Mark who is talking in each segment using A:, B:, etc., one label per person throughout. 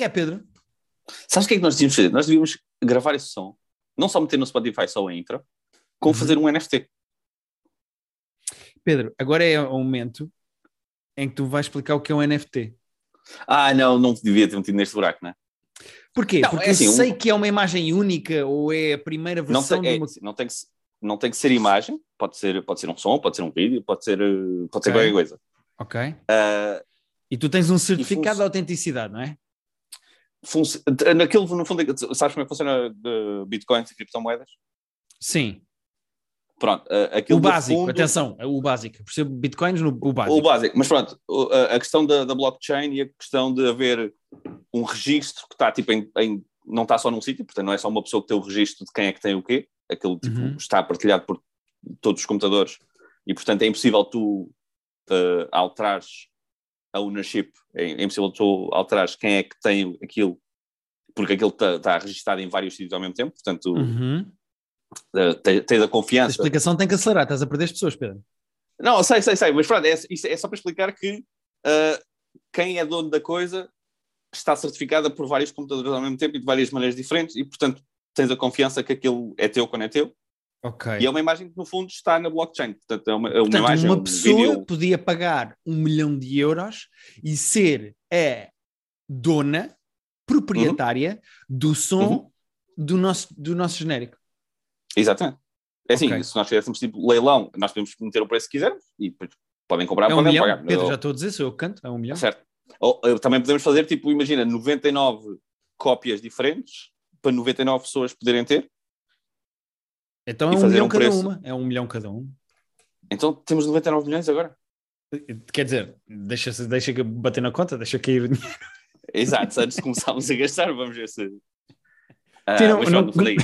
A: que é, Pedro?
B: Sabes o que é que nós devíamos fazer? Nós devíamos gravar esse som, não só meter no Spotify só a intro, como
A: Uhum.
B: fazer um NFT.
A: Pedro, agora é o momento em que tu vais explicar o que é um NFT.
B: Ah, não, não devia ter metido neste buraco, não é?
A: Porquê?
B: Não,
A: Porque
B: é assim,
A: eu
B: um-
A: sei que é uma imagem única ou é a primeira
B: Não
A: versão
B: tem, é,
A: de uma...
B: não, tem que, não tem que ser imagem, pode ser, pode ser um som, pode ser um vídeo, pode ser, eh, pode ser
A: Ok.
B: qualquer coisa.
A: Ok.
B: Ah,
A: E tu tens um certificado de autenticidade, não é?
B: Func- naquilo, no fundo, sabes como é que funciona uh, Bitcoin e criptomoedas?
A: Sim.
B: Pronto, ah, aquilo
A: o básico,
B: fundo-
A: atenção, é o básico. Percebo bitcoins no o básico.
B: O básico, mas pronto, a questão da, da blockchain e a questão de haver um registro que está tipo em, em- não está só num sítio, portanto não é só uma pessoa que tem o registro de quem é que tem o quê, aquilo tipo,
A: Uhum.
B: está partilhado por todos os computadores e portanto é impossível tu uh, alterares a ownership, é, é impossível tu alterares quem é que tem aquilo, porque aquilo está, está registado em vários sítios ao mesmo tempo, portanto
A: Uhum.
B: uh, tens, tens a
A: A
B: confiança.
A: explicação tem que acelerar, estás a perder as pessoas, Pedro.
B: Não, sei, sei, sei, mas pronto, é, é só para explicar que uh, quem é dono da coisa está certificada por vários computadores ao mesmo tempo e de várias maneiras diferentes e, portanto, tens a confiança que aquilo é teu quando é teu.
A: Ok.
B: E é uma imagem que, no fundo, está na blockchain. Portanto, é uma, é uma
A: Portanto,
B: imagem,
A: uma
B: um
A: pessoa podia pagar um milhão de euros e ser a dona proprietária do som
B: Uhum.
A: do, nosso, do nosso genérico.
B: Exatamente. É assim,
A: Ok.
B: se nós tivéssemos tipo leilão, nós podemos meter o preço que quisermos e podem comprar,
A: é um
B: podem
A: milhão?
B: pagar.
A: Pedro, já estou a dizer, sou eu que canto, é um milhão.
B: Certo. Ou, eh, também podemos fazer, tipo, imagina, 99 cópias diferentes para 99 pessoas poderem ter.
A: Então é um milhão
B: um
A: cada uma. É um milhão cada um.
B: Então temos 99 milhões agora.
A: Quer dizer, deixa, deixa que bater na conta, deixa cair o dinheiro.
B: Exato, antes de começarmos a gastar, vamos ver se. Ah,
A: Sim, não-
B: mas
A: não-
B: aí.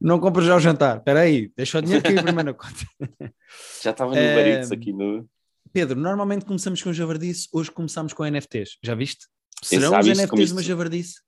A: Não compras já o jantar. Espera aí, deixa o dinheiro cair primeiro na conta.
B: Já estava no
A: Eh,
B: Baritos aqui no.
A: Pedro, normalmente começamos com javardice, hoje começamos com NFTs. Já viste? Serão os NFTs
B: isto-
A: uma javardice?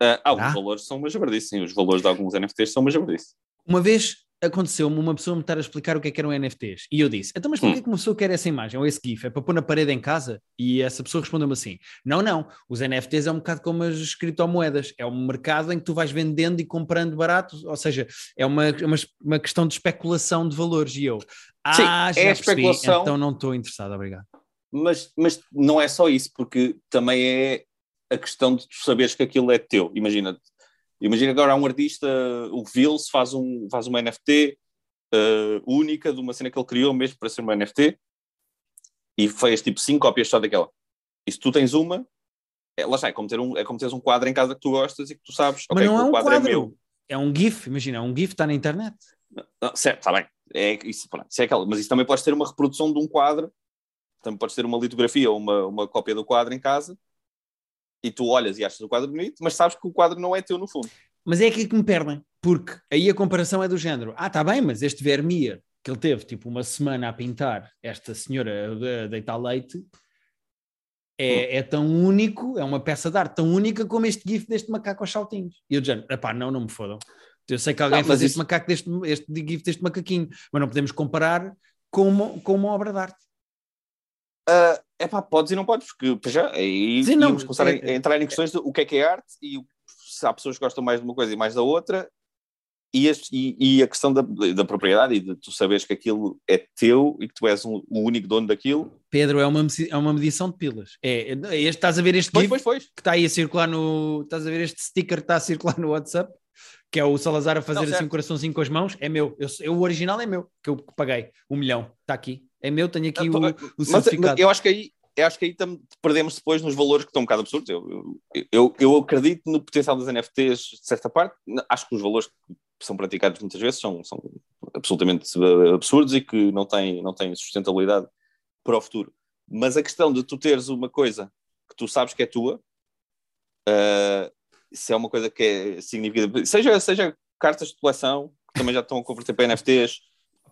B: Ah, alguns
A: Ah.
B: valores são uma jabardice, sim. Os valores de alguns NFTs são uma jabardice.
A: Uma vez aconteceu-me uma pessoa me estar a explicar o que é que eram NFTs e eu disse, então mas porquê
B: Hum.
A: que uma pessoa quer essa imagem ou esse GIF? É para pôr na parede em casa? E essa pessoa respondeu-me assim, não, não, os NFTs é um bocado como as criptomoedas, é um mercado em que tu vais vendendo e comprando barato, ou seja, é uma, uma, uma questão de especulação de valores e eu, ah,
B: Sim,
A: já
B: é a
A: percebi,
B: especulação.
A: então não estou interessado, obrigado.
B: Mas, mas não é só isso, porque também é a questão de tu saberes que aquilo é teu. Imagina, imagina agora um artista, o Vils, faz, um, faz uma NFT ah, única de uma cena que ele criou mesmo para ser uma NFT e fez tipo cinco cópias só daquela. E se tu tens uma, é, lá está, é como, ter um, é como teres um quadro em casa que tu gostas e que tu sabes,
A: Mas
B: ok,
A: não é um
B: quadro,
A: quadro,
B: é meu.
A: é um GIF, imagina, um GIF está na internet.
B: Não, certo, está bem. É, isso, pronto, isso é aquela. Mas isso também podes ter uma reprodução de um quadro, também podes ter uma litografia ou uma, uma cópia do quadro em casa e tu olhas e achas o quadro bonito, mas sabes que o quadro não é teu no fundo.
A: Mas é aqui que me perdem, porque aí a comparação é do género. Ah, tá bem, mas este Vermeer, que ele teve tipo uma semana a pintar esta senhora a deitar leite, é, é tão único, é uma peça de arte tão única como este gif deste macaco aos saltinhos. E eu de género, epá, não, não me fodam. Eu sei que alguém
B: Não,
A: faz este
B: isso-
A: macaco deste, este gif deste macaquinho, mas não podemos comparar com uma, com uma obra de arte.
B: É pá, podes e não podes, porque já, aí
A: Sim, não,
B: íamos começar a-
A: é-
B: a entrar em questões de o que é que é arte e se há pessoas que gostam mais de uma coisa e mais da outra. E, este- e- e a questão da, da propriedade e de tu saberes que aquilo é teu e que tu és um- o único dono daquilo.
A: Pedro, é uma, é uma medição de pilas. É, é este, estás a ver este
B: Pois, pois, pois.
A: que está aí a circular no. Estás a ver este sticker que está a circular no WhatsApp? Que é o Salazar a fazer
B: Não,
A: assim um coraçãozinho com as mãos. É meu. Eu, eu- o original é meu, que eu paguei. Um milhão. Está aqui. É meu, tenho aqui o, o
B: Mas, mas
A: certificado.
B: eu acho que aí, eu acho que aí tam- perdemos depois nos valores que estão um bocado absurdos. Eu, eu, eu, eu acredito no potencial das NFTs de certa parte. Acho que os valores que são praticados muitas vezes são, são absolutamente absurdos e que não têm, não têm sustentabilidade para o futuro. Mas a questão de tu teres uma coisa que tu sabes que é tua, ah, se é uma coisa que é significativa, seja, seja cartas de coleção, que também já estão a converter para NFTs,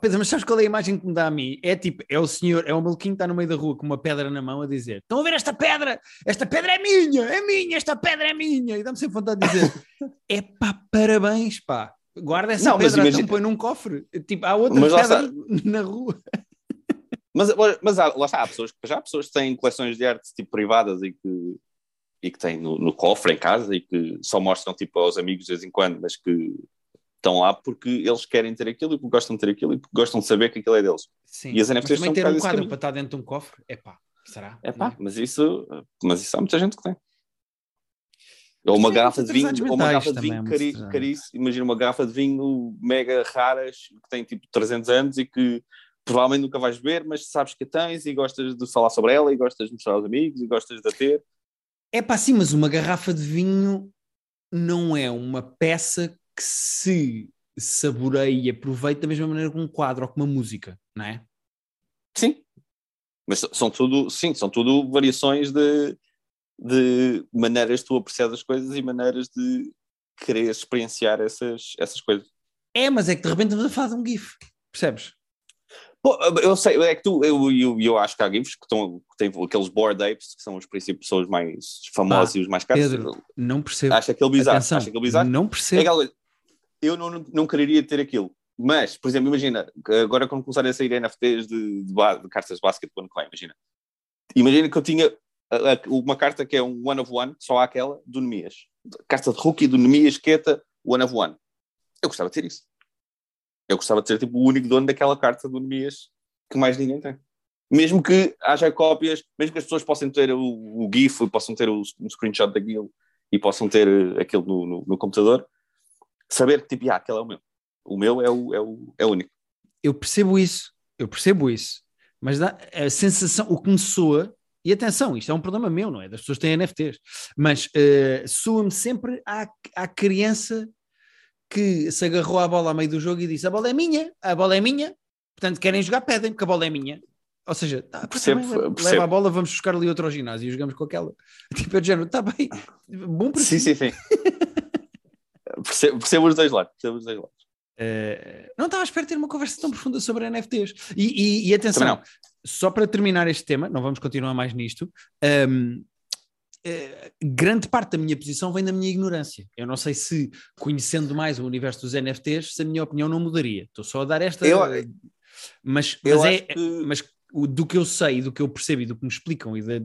A: Pedro, mas sabes qual é a imagem que me dá a mim? É tipo, é o senhor, é o maluquinho que está no meio da rua com uma pedra na mão a dizer: Estão a ver esta pedra? Esta pedra é minha, é minha, esta pedra é minha. E dá-me sempre vontade de dizer: É pá, parabéns, pá. Guarda essa
B: Não,
A: pedra, então
B: imagina-
A: põe num cofre. Tipo, há outra
B: Mas
A: pedra na rua.
B: Mas, mas há- lá está, há pessoas, que- já há pessoas que têm coleções de arte tipo privadas e que, e que têm no, no, cofre em casa e que só mostram tipo aos amigos de vez em quando, mas que estão lá porque eles querem ter aquilo e porque gostam de ter aquilo e porque gostam de saber que aquilo é deles.
A: Sim. E as NFTs mas também ter um quadro para estar dentro de um cofre, é pá, será?
B: É pá, mas isso, mas isso há muita gente que tem. Ou uma garrafa de vinho, ou uma garrafa de vinho é caríssima. Imagina uma garrafa de vinho mega raras que tem tipo 300 anos e que provavelmente nunca vais beber, mas sabes que a tens e gostas de falar sobre ela e gostas de mostrar aos amigos e gostas de a ter.
A: É pá, sim, mas uma garrafa de vinho não é uma peça que se saboreia e aproveita da mesma maneira que um quadro ou que uma música, não é?
B: Sim, mas são tudo, sim, são tudo variações de, de maneiras de tu apreciar as coisas e maneiras de querer experienciar essas, essas coisas.
A: É, mas é que de repente estamos a falar de um GIF, percebes?
B: Pô, eu sei, é que tu, eu, eu, eu acho que há GIFs que, estão, que têm aqueles board apes, que são os princípios pessoas mais famosas ah, e os mais caros.
A: Pedro, não percebo.
B: Acha aquele bizarro. Atenção, acha aquele bizarro?
A: Não percebo. É
B: eu não, não, quereria ter aquilo. Mas, por exemplo, imagina, agora quando começarem a sair NFTs de, de, de cartas de basquete quando vai, imagina. Imagina que eu tinha uma carta que é um one of one, só há aquela, do Nemias. Carta de rookie do Nemias, Queta, one of one. Eu gostava de ter isso. Eu gostava de ser tipo o único dono daquela carta do Nemias que mais ninguém tem. Mesmo que haja cópias, mesmo que as pessoas possam ter o, o GIF, possam ter o, um screenshot daquilo e possam ter eh, aquilo no, no, no computador, saber que tipo, ah, aquele é o meu. O meu é o, é o, é único.
A: Eu percebo isso, eu percebo isso, mas dá, a sensação, o que me soa, e atenção, isto é um problema meu, não é? Das pessoas têm NFTs, mas uh, soa-me sempre à, à criança que se agarrou à bola a meio do jogo e disse: A bola é minha, a bola é minha, portanto querem jogar, pedem, porque a bola é minha. Ou seja, tá, percebo, leva, leva a bola, vamos buscar ali outro ao ginásio e jogamos com aquela. Tipo, é de género, está bem, bom para
B: Sim, sim, sim. percebo, percebo os dois lados, percebo os dois lados.
A: Uh, não estava à espera de ter uma conversa tão profunda sobre NFTs. E, e, e atenção, só para terminar este tema, não vamos continuar mais nisto. Um, eh, grande parte da minha posição vem da minha ignorância. Eu não sei se, conhecendo mais o universo dos NFTs, se a minha opinião não mudaria. Estou só a dar esta. Eu, mas, eu mas, é, que... mas do que eu sei, do que eu percebo e do que me explicam e da,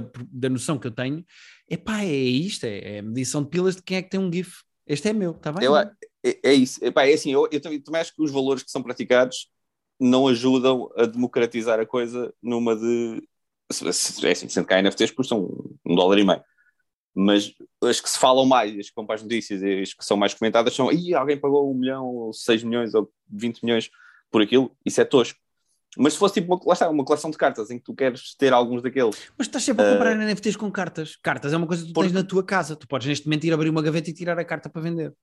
A: da, da noção que eu tenho, epá, é isto: é, é a medição de pilas de quem é que tem um GIF. Este é meu, está bem?
B: Eu, é, é isso. Epá, é assim, eu, eu também, acho que os valores que são praticados não ajudam a democratizar a coisa numa de é assim, sendo que há NFTs custam um dólar e meio. Mas as que se falam mais, as que vão para as notícias as que são mais comentadas são Ih, alguém pagou um milhão, ou seis milhões, ou 20 milhões por aquilo, isso é tosco. Mas se fosse tipo uma, lá está, uma coleção de cartas em que tu queres ter alguns daqueles.
A: Mas estás sempre a comprar uh, eh, NFTs com cartas. Cartas é uma coisa que tu porque... tens na tua casa. Tu podes neste momento ir abrir uma gaveta e tirar a carta para vender.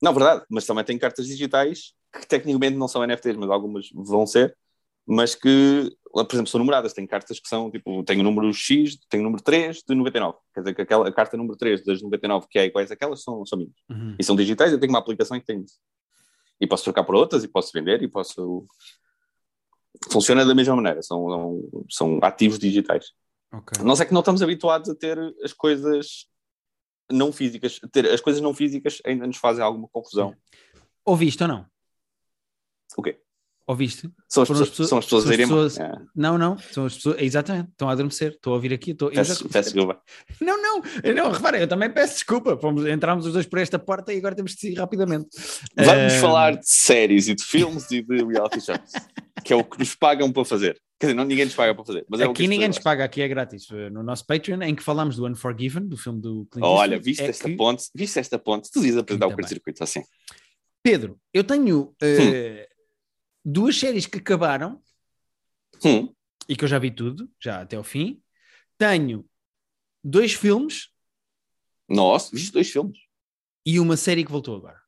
B: Não, verdade, mas também tem cartas digitais que tecnicamente não são NFTs, mas algumas vão ser, mas que, por exemplo, são numeradas. Tem cartas que são, tipo, tem o número X, tem o número 3 de 99. Quer dizer que aquela, a carta número 3 das 99 que é iguais àquelas são, são minhas. Uhum. E são digitais, eu tenho uma aplicação que tem isso. E posso trocar por outras, e posso vender, e posso... Funciona da mesma maneira, são, são ativos digitais. Okay. Nós é que não estamos habituados a ter as coisas não físicas. Ter as coisas não físicas ainda nos fazem alguma confusão.
A: Ouviste ou não?
B: O quê?
A: Ouviste?
B: São as, pessoas, pessoas, são as pessoas a irem pessoas...
A: É. Não, não, são as pessoas, exatamente, estão a adormecer, estou a ouvir aqui. Estou...
B: Peço, já... peço desculpa.
A: Não, não, não, repara, eu também peço desculpa. Fomos, entramos os dois por esta porta e agora temos de ir rapidamente.
B: Vamos uh... falar de séries e de filmes e de reality shows, que é o que nos pagam para fazer. Quer dizer, não, ninguém nos paga para fazer. Mas é
A: aqui ninguém nos paga, aqui é grátis. No nosso Patreon, em que falamos do Unforgiven, do filme do
B: Clint Olha, viste é esta que... ponte? Viste esta ponte? Tu dizes apresentar o curto-circuito assim.
A: Pedro, eu tenho uh, duas séries que acabaram
B: hum.
A: e que eu já vi tudo, já até ao fim. Tenho dois filmes.
B: Nossa, viste dois filmes?
A: E uma série que voltou agora.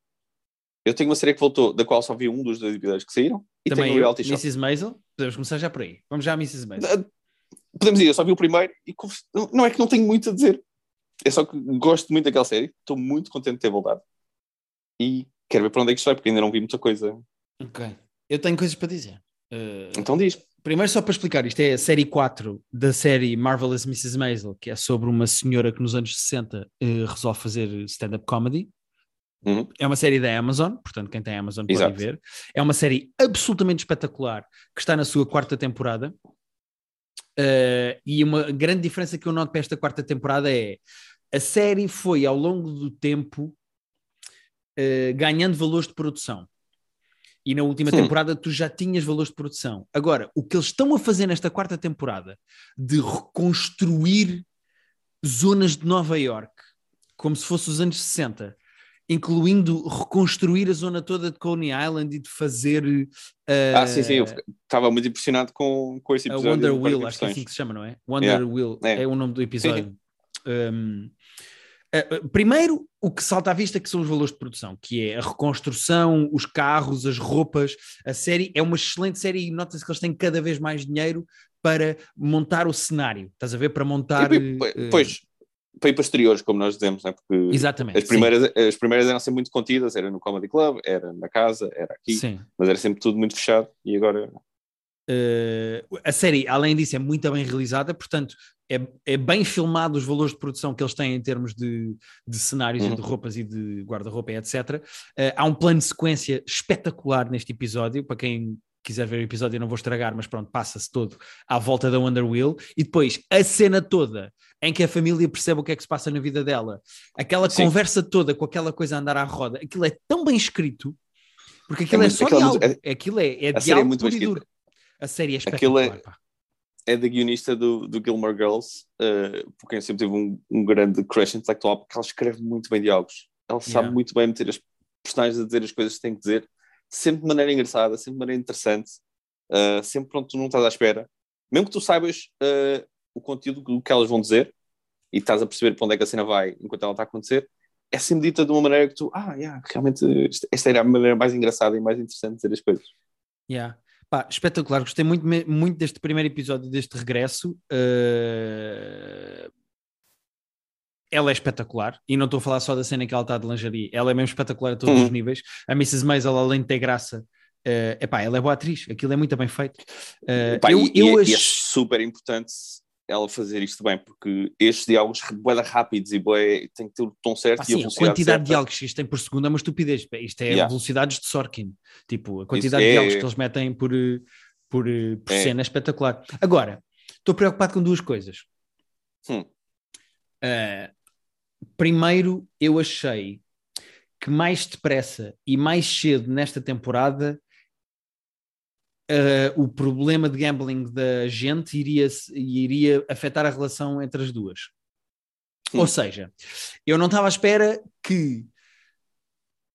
B: Eu tenho uma série que voltou, da qual só vi um dos dois episódios que saíram. E
A: Também show. Mrs. Maisel. Podemos começar já por aí. Vamos já a Mrs. Maisel. Ah,
B: podemos ir, eu só vi o primeiro e não é que não tenho muito a dizer. É só que gosto muito daquela série. Estou muito contente de ter voltado. E quero ver para onde é que isto vai, porque ainda não vi muita coisa.
A: Ok. Eu tenho coisas para dizer.
B: Uh, então diz.
A: Primeiro, só para explicar, isto é a série 4 da série Marvelous Mrs. Maisel, que é sobre uma senhora que nos anos 60 uh, eh, resolve fazer stand-up comedy.
B: Uhum.
A: É uma série da Amazon, portanto, quem tem Amazon pode Exato. ver. É uma série absolutamente espetacular que está na sua quarta temporada. Uh, e uma grande diferença que eu noto para esta quarta temporada é a série foi ao longo do tempo uh, ganhando valores de produção. E na última Sim. temporada tu já tinhas valores de produção. Agora, o que eles estão a fazer nesta quarta temporada de reconstruir zonas de Nova York como se fosse os anos 60, incluindo reconstruir a zona toda de Coney Island e de fazer. Uh,
B: ah, sim, sim, eu estava muito impressionado com, com esse episódio.
A: A Wonder Wheel, acho que é assim que se chama, não é? Wonder yeah. Wheel é. é. o nome do episódio. Um, uh, primeiro, o que salta à vista que são os valores de produção, que é a reconstrução, os carros, as roupas. A série é uma excelente série e nota-se que eles têm cada vez mais dinheiro para montar o cenário. Estás a ver? Para montar.
B: E, pois, para ir para exteriores, como nós dizemos, né? porque
A: Exatamente,
B: as primeiras, as primeiras eram sempre muito contidas, era no Comedy Club, era na casa, era aqui, sim. mas era sempre tudo muito fechado e agora.
A: Uh, a série, além disso, é muito bem realizada, portanto, é, é bem filmado os valores de produção que eles têm em termos de, de cenários uhum. e de roupas e de guarda-roupa, etc. Uh, eh, há um plano de sequência espetacular neste episódio, para quem quiser ver o episódio, eu não vou estragar, mas pronto, passa-se todo à volta da Wonder Wheel. E depois a cena toda em que a família percebe o que é que se passa na vida dela, aquela Sim. conversa toda com aquela coisa a andar à roda, aquilo é tão bem escrito, porque aquilo é, é só aquilo diálogo, é, aquilo é, é diálogo é muito bem escrito. A série é espetacular. Aquilo
B: é, é da guionista do, do Gilmore Girls, uh, porque eu sempre tive um, um grande crush intelectual, porque ela escreve muito bem diálogos. Ela sabe yeah. muito bem meter as personagens a dizer as coisas que têm que dizer sempre de maneira engraçada, sempre de maneira interessante, uh, sempre pronto, tu não estás à espera. Mesmo que tu saibas uh, o conteúdo do que elas vão dizer e estás a perceber para onde é que a cena vai enquanto ela está a acontecer, é sempre dita de uma maneira que tu, ah, yeah, realmente esta era a maneira mais engraçada e mais interessante de dizer as coisas.
A: Yeah. Pá, espetacular, gostei muito, muito deste primeiro episódio, deste regresso. Uh, ela é espetacular, e não estou a falar só da cena que ela está de lingerie, ela é mesmo espetacular a todos uhum. os níveis. A Mrs. Maisel, além de ter graça, uh, epá, ela é boa atriz, aquilo é muito bem feito.
B: Uh, eu, e, eu é, acho... e, é, super importante ela fazer isto bem, porque estes diálogos boeda rápidos e boé, tem que ter o tom certo
A: ah,
B: e
A: sim, a velocidade. A quantidade certa. de diálogos que isto tem por segundo é uma estupidez. Isto é yeah. velocidades de Sorkin. Tipo, a quantidade é... de diálogos que eles metem por, por, por é. cena é espetacular. Agora, estou preocupado com duas coisas. Hum. Uh, primeiro eu achei que mais depressa e mais cedo nesta temporada uh, o problema de gambling da gente iria, iria afetar a relação entre as duas. Hum. Ou seja, eu não estava à espera que.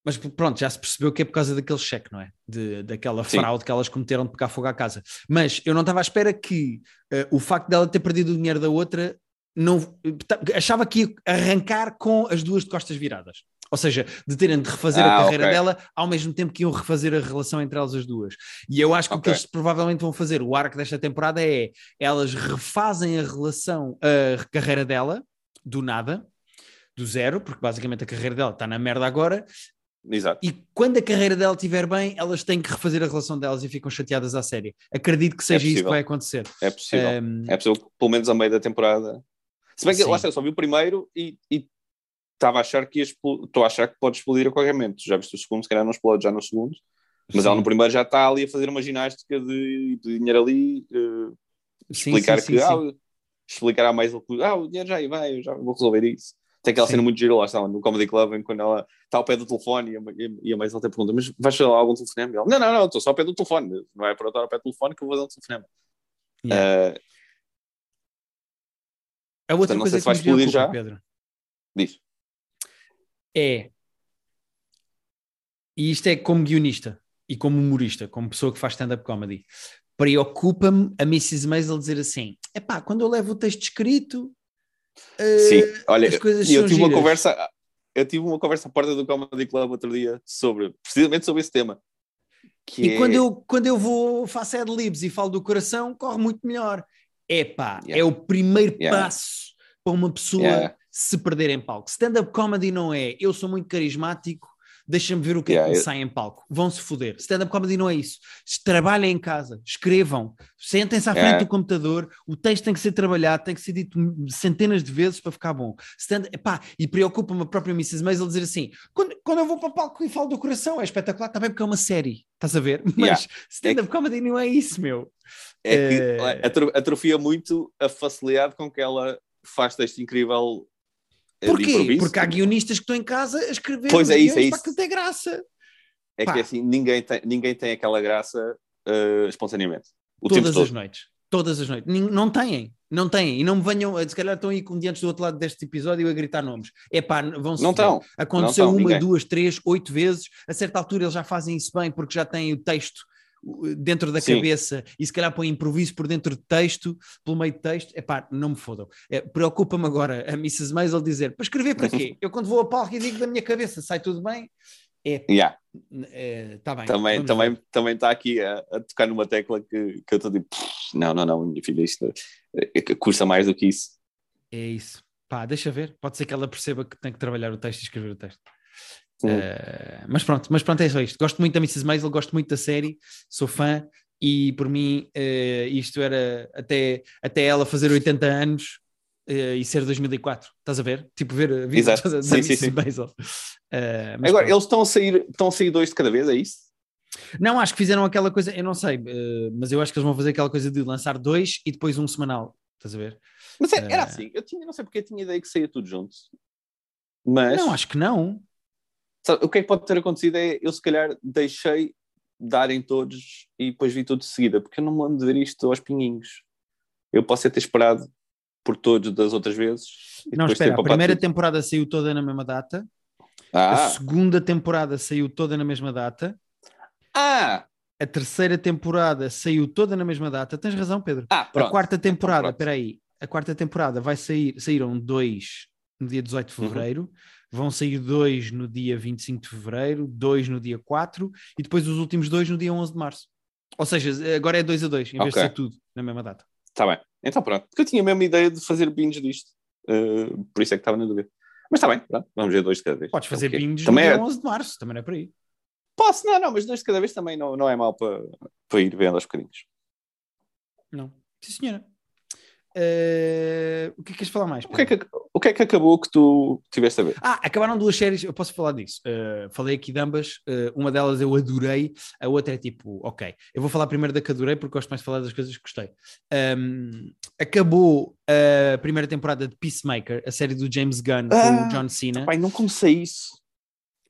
A: Mas pronto, já se percebeu que é por causa daquele cheque, não é? De, daquela Sim. fraude que elas cometeram de pegar fogo à casa. Mas eu não estava à espera que uh, o facto dela ter perdido o dinheiro da outra não, achava que ia arrancar com as duas de costas viradas. Ou seja, de terem de refazer ah, a carreira okay. dela ao mesmo tempo que iam refazer a relação entre elas as duas. E eu acho que okay. o que eles provavelmente vão fazer, o arco desta temporada é elas refazem a relação, a carreira dela, do nada, do zero, porque basicamente a carreira dela está na merda agora.
B: Exato.
A: E quando a carreira dela estiver bem, elas têm que refazer a relação delas e ficam chateadas à série. Acredito que seja é isso que vai acontecer.
B: É possível. Um... É possível, pelo menos a meio da temporada, se bem que lá eu só vi o primeiro e estava a achar que estou a achar que pode explodir a qualquer momento. Já viste o segundo, se calhar não explode já no segundo. Mas sim. ela no primeiro já está ali a fazer uma ginástica de, de dinheiro ali, uh, explicar sim, que ah, explicar à mais ah, o dinheiro já vai, eu já vou resolver isso. Tem aquela cena muito gira lá, está no Comedy Club, em quando ela está ao pé do telefone e a, e a mais até pergunta: Mas vais fazer algum telefonema? E ela, não, não, não, estou só ao pé do telefone, não é para estar ao pé do telefone que eu vou dar um telefonema. Yeah. Uh,
A: a outra Portanto, coisa que me preocupa, já. Pedro,
B: Diz.
A: É, e isto é como guionista e como humorista, como pessoa que faz stand-up comedy, preocupa-me a Mrs. Maisel dizer assim, é pá, quando eu levo o texto escrito,
B: uh, Sim, olha, as coisas eu tive giras. uma conversa, eu tive uma conversa à porta do Comedy Club outro dia sobre, precisamente sobre esse tema.
A: e é... quando, eu, quando eu vou, faço ad-libs e falo do coração, corre muito melhor. Epá, yeah. é o primeiro yeah. passo para uma pessoa yeah. Se perder em palco. Stand-up comedy não é eu sou muito carismático, deixa-me ver o que
B: Yeah,
A: é que
B: eu-
A: sai em palco. Vão-se foder. Stand-up comedy não é isso. Se Trabalhem em casa, escrevam, sentem-se à frente
B: Yeah.
A: do computador, o texto tem que ser trabalhado, tem que ser dito centenas de vezes para ficar bom. Stand epá, e preocupa-me a própria Mrs. Maisel dizer assim: quando, quando eu vou para o palco e falo do coração, é espetacular, também porque é uma série, estás a ver? Mas
B: Yeah.
A: stand-up comedy não é isso, meu.
B: É que
A: Eh,
B: atro- atrofia muito a facilidade com que ela faz texto incrível
A: Porquê?
B: improviso.
A: Porque há guionistas que estão em casa a escrever
B: Pois é isso, é
A: para
B: isso.
A: que tem graça.
B: É
A: Pá.
B: que assim, ninguém tem, ninguém tem aquela graça eh, espontaneamente. O
A: todas as noites. Todas as noites. Não têm. Não têm. E não me venham, se calhar estão aí comediantes do outro lado deste episódio a gritar nomes. É pá, vão-se
B: Não estão.
A: Aconteceu
B: Não tão,
A: uma,
B: ninguém.
A: duas, três, oito vezes. A certa altura eles já fazem isso bem porque já têm o texto uh, dentro da
B: Sim.
A: cabeça e se calhar põem improviso por dentro de texto, pelo meio de texto. É pá, não me fodam. É, Preocupa-me agora a Mrs. Maisel dizer para escrever para quê? Eu quando vou a palco e digo da minha cabeça, sai tudo bem. É,
B: Yeah.
A: está bem.
B: Também
A: vamos
B: também também está aqui a, a tocar numa tecla que, que eu estou tipo, "Pff, não, não, não, minha filha, isto eh, custa mais do que isso.
A: É isso. Pá, deixa ver. Pode ser que ela perceba que tem que trabalhar o texto e escrever o texto. Eh, mas pronto, mas pronto, é só isto. Gosto muito da Mrs. Maisel, gosto muito da série, sou fã e por mim eh, isto era até, até ela fazer 80 anos eh, e ser 2004. Estás a ver? Tipo, ver a vida
B: Exato.
A: da, da
B: Sim,
A: Mrs.
B: sim.
A: Maisel.
B: Agora,
A: pronto.
B: eles estão a sair, estão a sair dois de cada vez, é isso?
A: Não, acho que fizeram aquela coisa, eu não sei, mas eu acho que eles vão fazer aquela coisa de lançar dois e depois um semanal. Estás a ver?
B: Mas é- era assim, eu tinha, não sei porque eu tinha ideia que saía tudo junto. Mas
A: Não, acho que não.
B: Sabe, o que é que pode ter acontecido é eu se calhar deixei darem todos e depois vi tudo de seguida, porque eu não me lembro de ver isto aos pinguinhos. Eu posso é ter esperado por todos das outras vezes.
A: Não, espera, a primeira
B: tudo.
A: temporada saiu toda na mesma data, a
B: Ah,
A: segunda temporada saiu toda na mesma data,
B: ah,
A: a terceira temporada saiu toda na mesma data. Tens razão, Pedro.
B: ah,
A: A
B: pronto.
A: quarta temporada, espera aí, a quarta temporada vai sair, saíram dois no dia 18 de
B: Uhum.
A: Vão sair dois no dia 25 de fevereiro, dois no dia 4 e depois os últimos dois no dia 11 de março. Ou seja, agora é 2 a 2, em vez de ser tudo na mesma data.
B: Está bem. Então pronto. Porque eu tinha a mesma ideia de fazer binge disto. Uh, por isso é que estava na dúvida. Mas está bem, pronto. Vamos ver dois de cada vez.
A: Podes
B: É
A: fazer
B: quê?
A: binges
B: Também
A: no
B: é...
A: dia 11 de março, também não é por aí.
B: Posso, não, não, mas dois de cada vez também não, não é mau para, para ir vendo aos bocadinhos.
A: Não. Sim, senhora. Eh, o que é que queres falar mais?
B: O que, é que, o que é que acabou que tu tiveste a ver?
A: Ah, acabaram duas séries, eu posso falar disso. Uh, falei aqui de ambas, uh, uma delas eu adorei, a outra é tipo, ok. Eu vou falar primeiro da que adorei porque gosto mais de falar das coisas que gostei. Um, acabou a primeira temporada de Peacemaker, a série do James Gunn com
B: Ah,
A: o John Cena.
B: Pai, não comecei isso.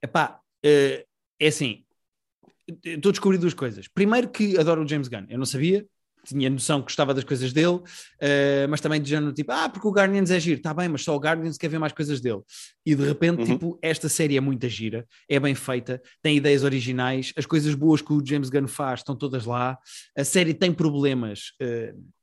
A: Epá, uh, é assim, estou a descobrir duas coisas. Primeiro que adoro o James Gunn, eu não sabia, tinha noção que gostava das coisas dele, uh, mas também de género tipo, ah, porque o Guardians é giro, está bem, mas só o Guardians quer ver mais coisas dele. E de repente,
B: Uhum.
A: tipo, esta série é muito gira, é bem feita, tem ideias originais, as coisas boas que o James Gunn faz estão todas lá, a série tem problemas. uh,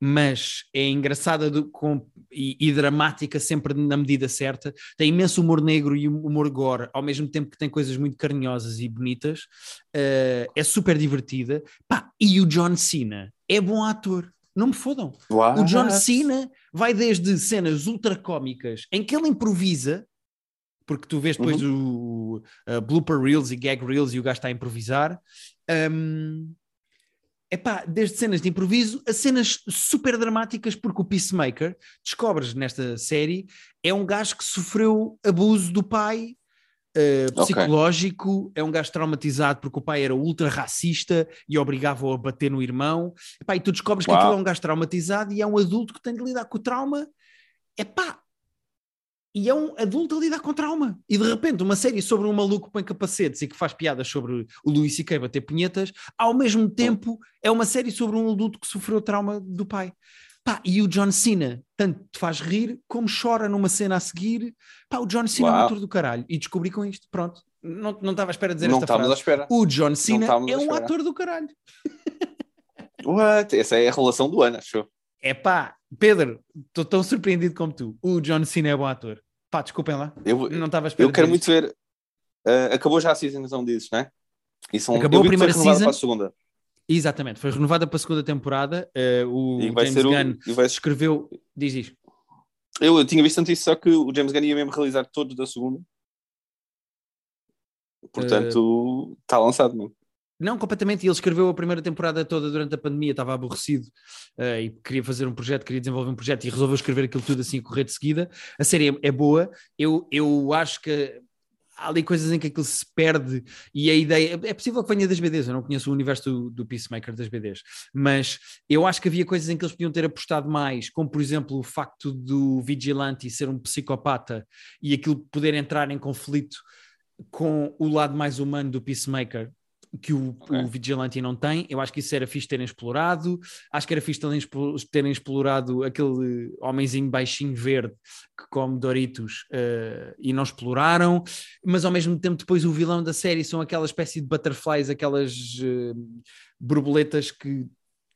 A: mas é engraçada do- com- e, e dramática sempre na medida certa. Tem imenso humor negro e humor gore, ao mesmo tempo que tem coisas muito carinhosas e bonitas. Uh, é super divertida. Pá, e o John Cena é bom ator. Não me fodam. O John Cena vai desde cenas ultra cómicas em que ele improvisa, porque tu vês depois o uh, blooper reels e gag reels e o gajo está a improvisar. Um, epá, desde cenas de improviso a cenas super dramáticas, porque o Peacemaker, descobres nesta série, é um gajo que sofreu abuso do pai. Uh, psicológico, é um gajo traumatizado porque o pai era ultra racista e obrigava-o a bater no irmão. Epá, e tu descobres que
B: Uau.
A: aquilo é um gajo traumatizado e é um adulto que tem de lidar com o trauma. Epá, e é um adulto a lidar com trauma. E de repente, uma série sobre um maluco que põe capacetes e que faz piadas sobre o Luís C.K. bater punhetas, ao mesmo tempo é uma série sobre um adulto que sofreu trauma do pai. Pá, e o John Cena tanto te faz rir como chora numa cena a seguir. Pá, o John Cena é um
B: Uau.
A: ator do caralho. E descobri com isto, pronto. Não não estava à espera de dizer
B: Não
A: esta
B: estávamos à
A: frase.
B: espera.
A: O John Cena é um ator do caralho.
B: What? Essa é a relação do ano, acho. eu.
A: É pá, Pedro, estou tão surpreendido como tu. O John Cena é bom ator. Pá, desculpem lá.
B: Eu,
A: Não estava
B: eu quero muito ver. uh, acabou já a season, então dizes, não é? E são,
A: Acabou a primeira season.
B: para a segunda.
A: Exatamente, foi renovada para a segunda temporada. eh, o James
B: o.
A: Gunn
B: vai-
A: escreveu. Diz isto.
B: eu, eu tinha visto tanto isso, só que o James Gunn ia mesmo realizar todos da segunda. Portanto, está uh, lançado mesmo.
A: Não, completamente. Ele escreveu a primeira temporada toda durante a pandemia, estava aborrecido uh, e queria fazer um projeto, queria desenvolver um projeto e resolveu escrever aquilo tudo assim, correr de seguida. A série é, é boa. Eu, eu acho que há ali coisas em que aquilo se perde e a ideia. É possível que venha das BDs, eu não conheço o universo do, do Peacemaker das BDs, mas eu acho que havia coisas em que eles podiam ter apostado mais, como por exemplo o facto do Vigilante ser um psicopata e aquilo poder entrar em conflito com o lado mais humano do Peacemaker que o, okay. o Vigilante não tem. Eu acho que isso era fixe terem explorado. Acho que era fixe terem, terem explorado aquele homenzinho baixinho verde que come Doritos uh, e não exploraram. Mas ao mesmo tempo, depois o vilão da série são aquela espécie de butterflies, aquelas uh, borboletas que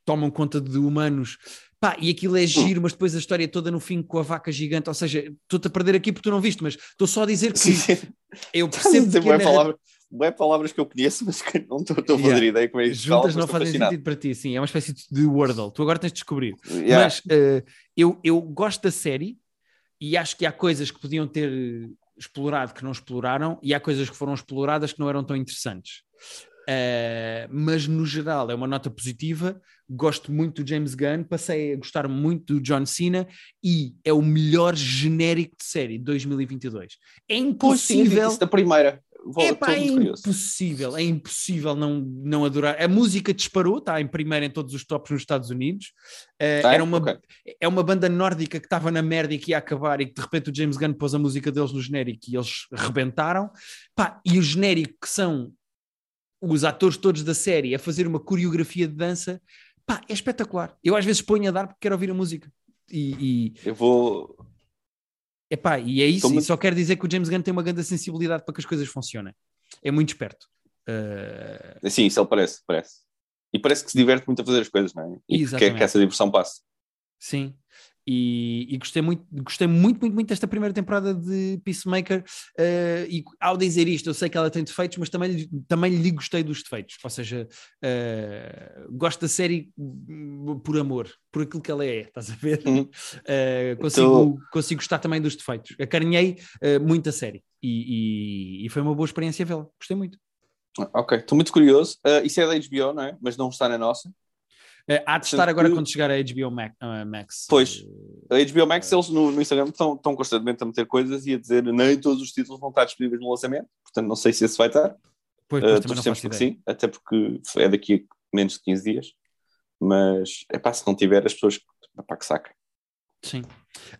A: tomam conta de humanos. Pá, e aquilo é giro, mas depois a história toda no fim com a vaca gigante, ou seja, estou-te a perder aqui porque tu não viste, mas estou só a dizer que eu percebo que a
B: é palavras que eu conheço, mas que não estou a fazer ideia como é
A: isso. Juntas não fazem fascinado. sentido para ti, sim. É uma espécie de Wordle. Tu agora tens de descobrir. Yeah. Mas uh, eu, eu gosto da série e acho que há coisas que podiam ter explorado que não exploraram e há coisas que foram exploradas que não eram tão interessantes. Uh, mas no geral é uma nota positiva. Gosto muito do James Gunn, passei a gostar muito do John Cena e é o melhor genérico de série de 2022. É impossível. Pois,
B: da primeira.
A: É é impossível, é impossível não, não adorar. A música disparou, está em primeiro em todos os tops nos Estados Unidos. Uh, ah, era uma, okay. É uma banda nórdica que estava na merda e que ia acabar e que de repente o James Gunn pôs a música deles no genérico e eles rebentaram. Pá, e o genérico que são os atores todos da série a fazer uma coreografia de dança, pá, é espetacular. Eu às vezes ponho a dar porque quero ouvir a música. E,
B: e... Eu vou
A: Epá, e é isso, muito... e só quer dizer que o James Gunn tem uma grande sensibilidade para que as coisas funcionem. É muito esperto. Uh...
B: Sim, isso ele parece, parece. E parece que se diverte muito a fazer as coisas, não é? E quer que essa diversão passe.
A: Sim. E, e, gostei, muito, gostei muito, muito, muito desta primeira temporada de Peacemaker. Uh, e ao dizer isto, eu sei que ela tem defeitos, mas também, também lhe gostei dos defeitos. Ou seja, uh, gosto da série por amor, por aquilo que ela é, estás a ver? Uh, consigo, consigo gostar também dos defeitos. Acarinhei muito a série e, e, e, foi uma boa experiência vê-la. Gostei muito.
B: Ok, estou muito curioso. isso é da HBO, não é? Mas não está na nossa.
A: Uh, há de estar agora quando chegar a HBO Max.
B: Pois, a HBO Max, eles no, no Instagram estão, estão, constantemente a meter coisas e a dizer nem todos os títulos vão estar disponíveis no lançamento, portanto não sei se esse vai estar.
A: Pois, pois, uh, torcemos
B: que sim, até porque é daqui a menos de 15 dias, mas é pá, se não tiver, as pessoas pá, que sacam.
A: Sim.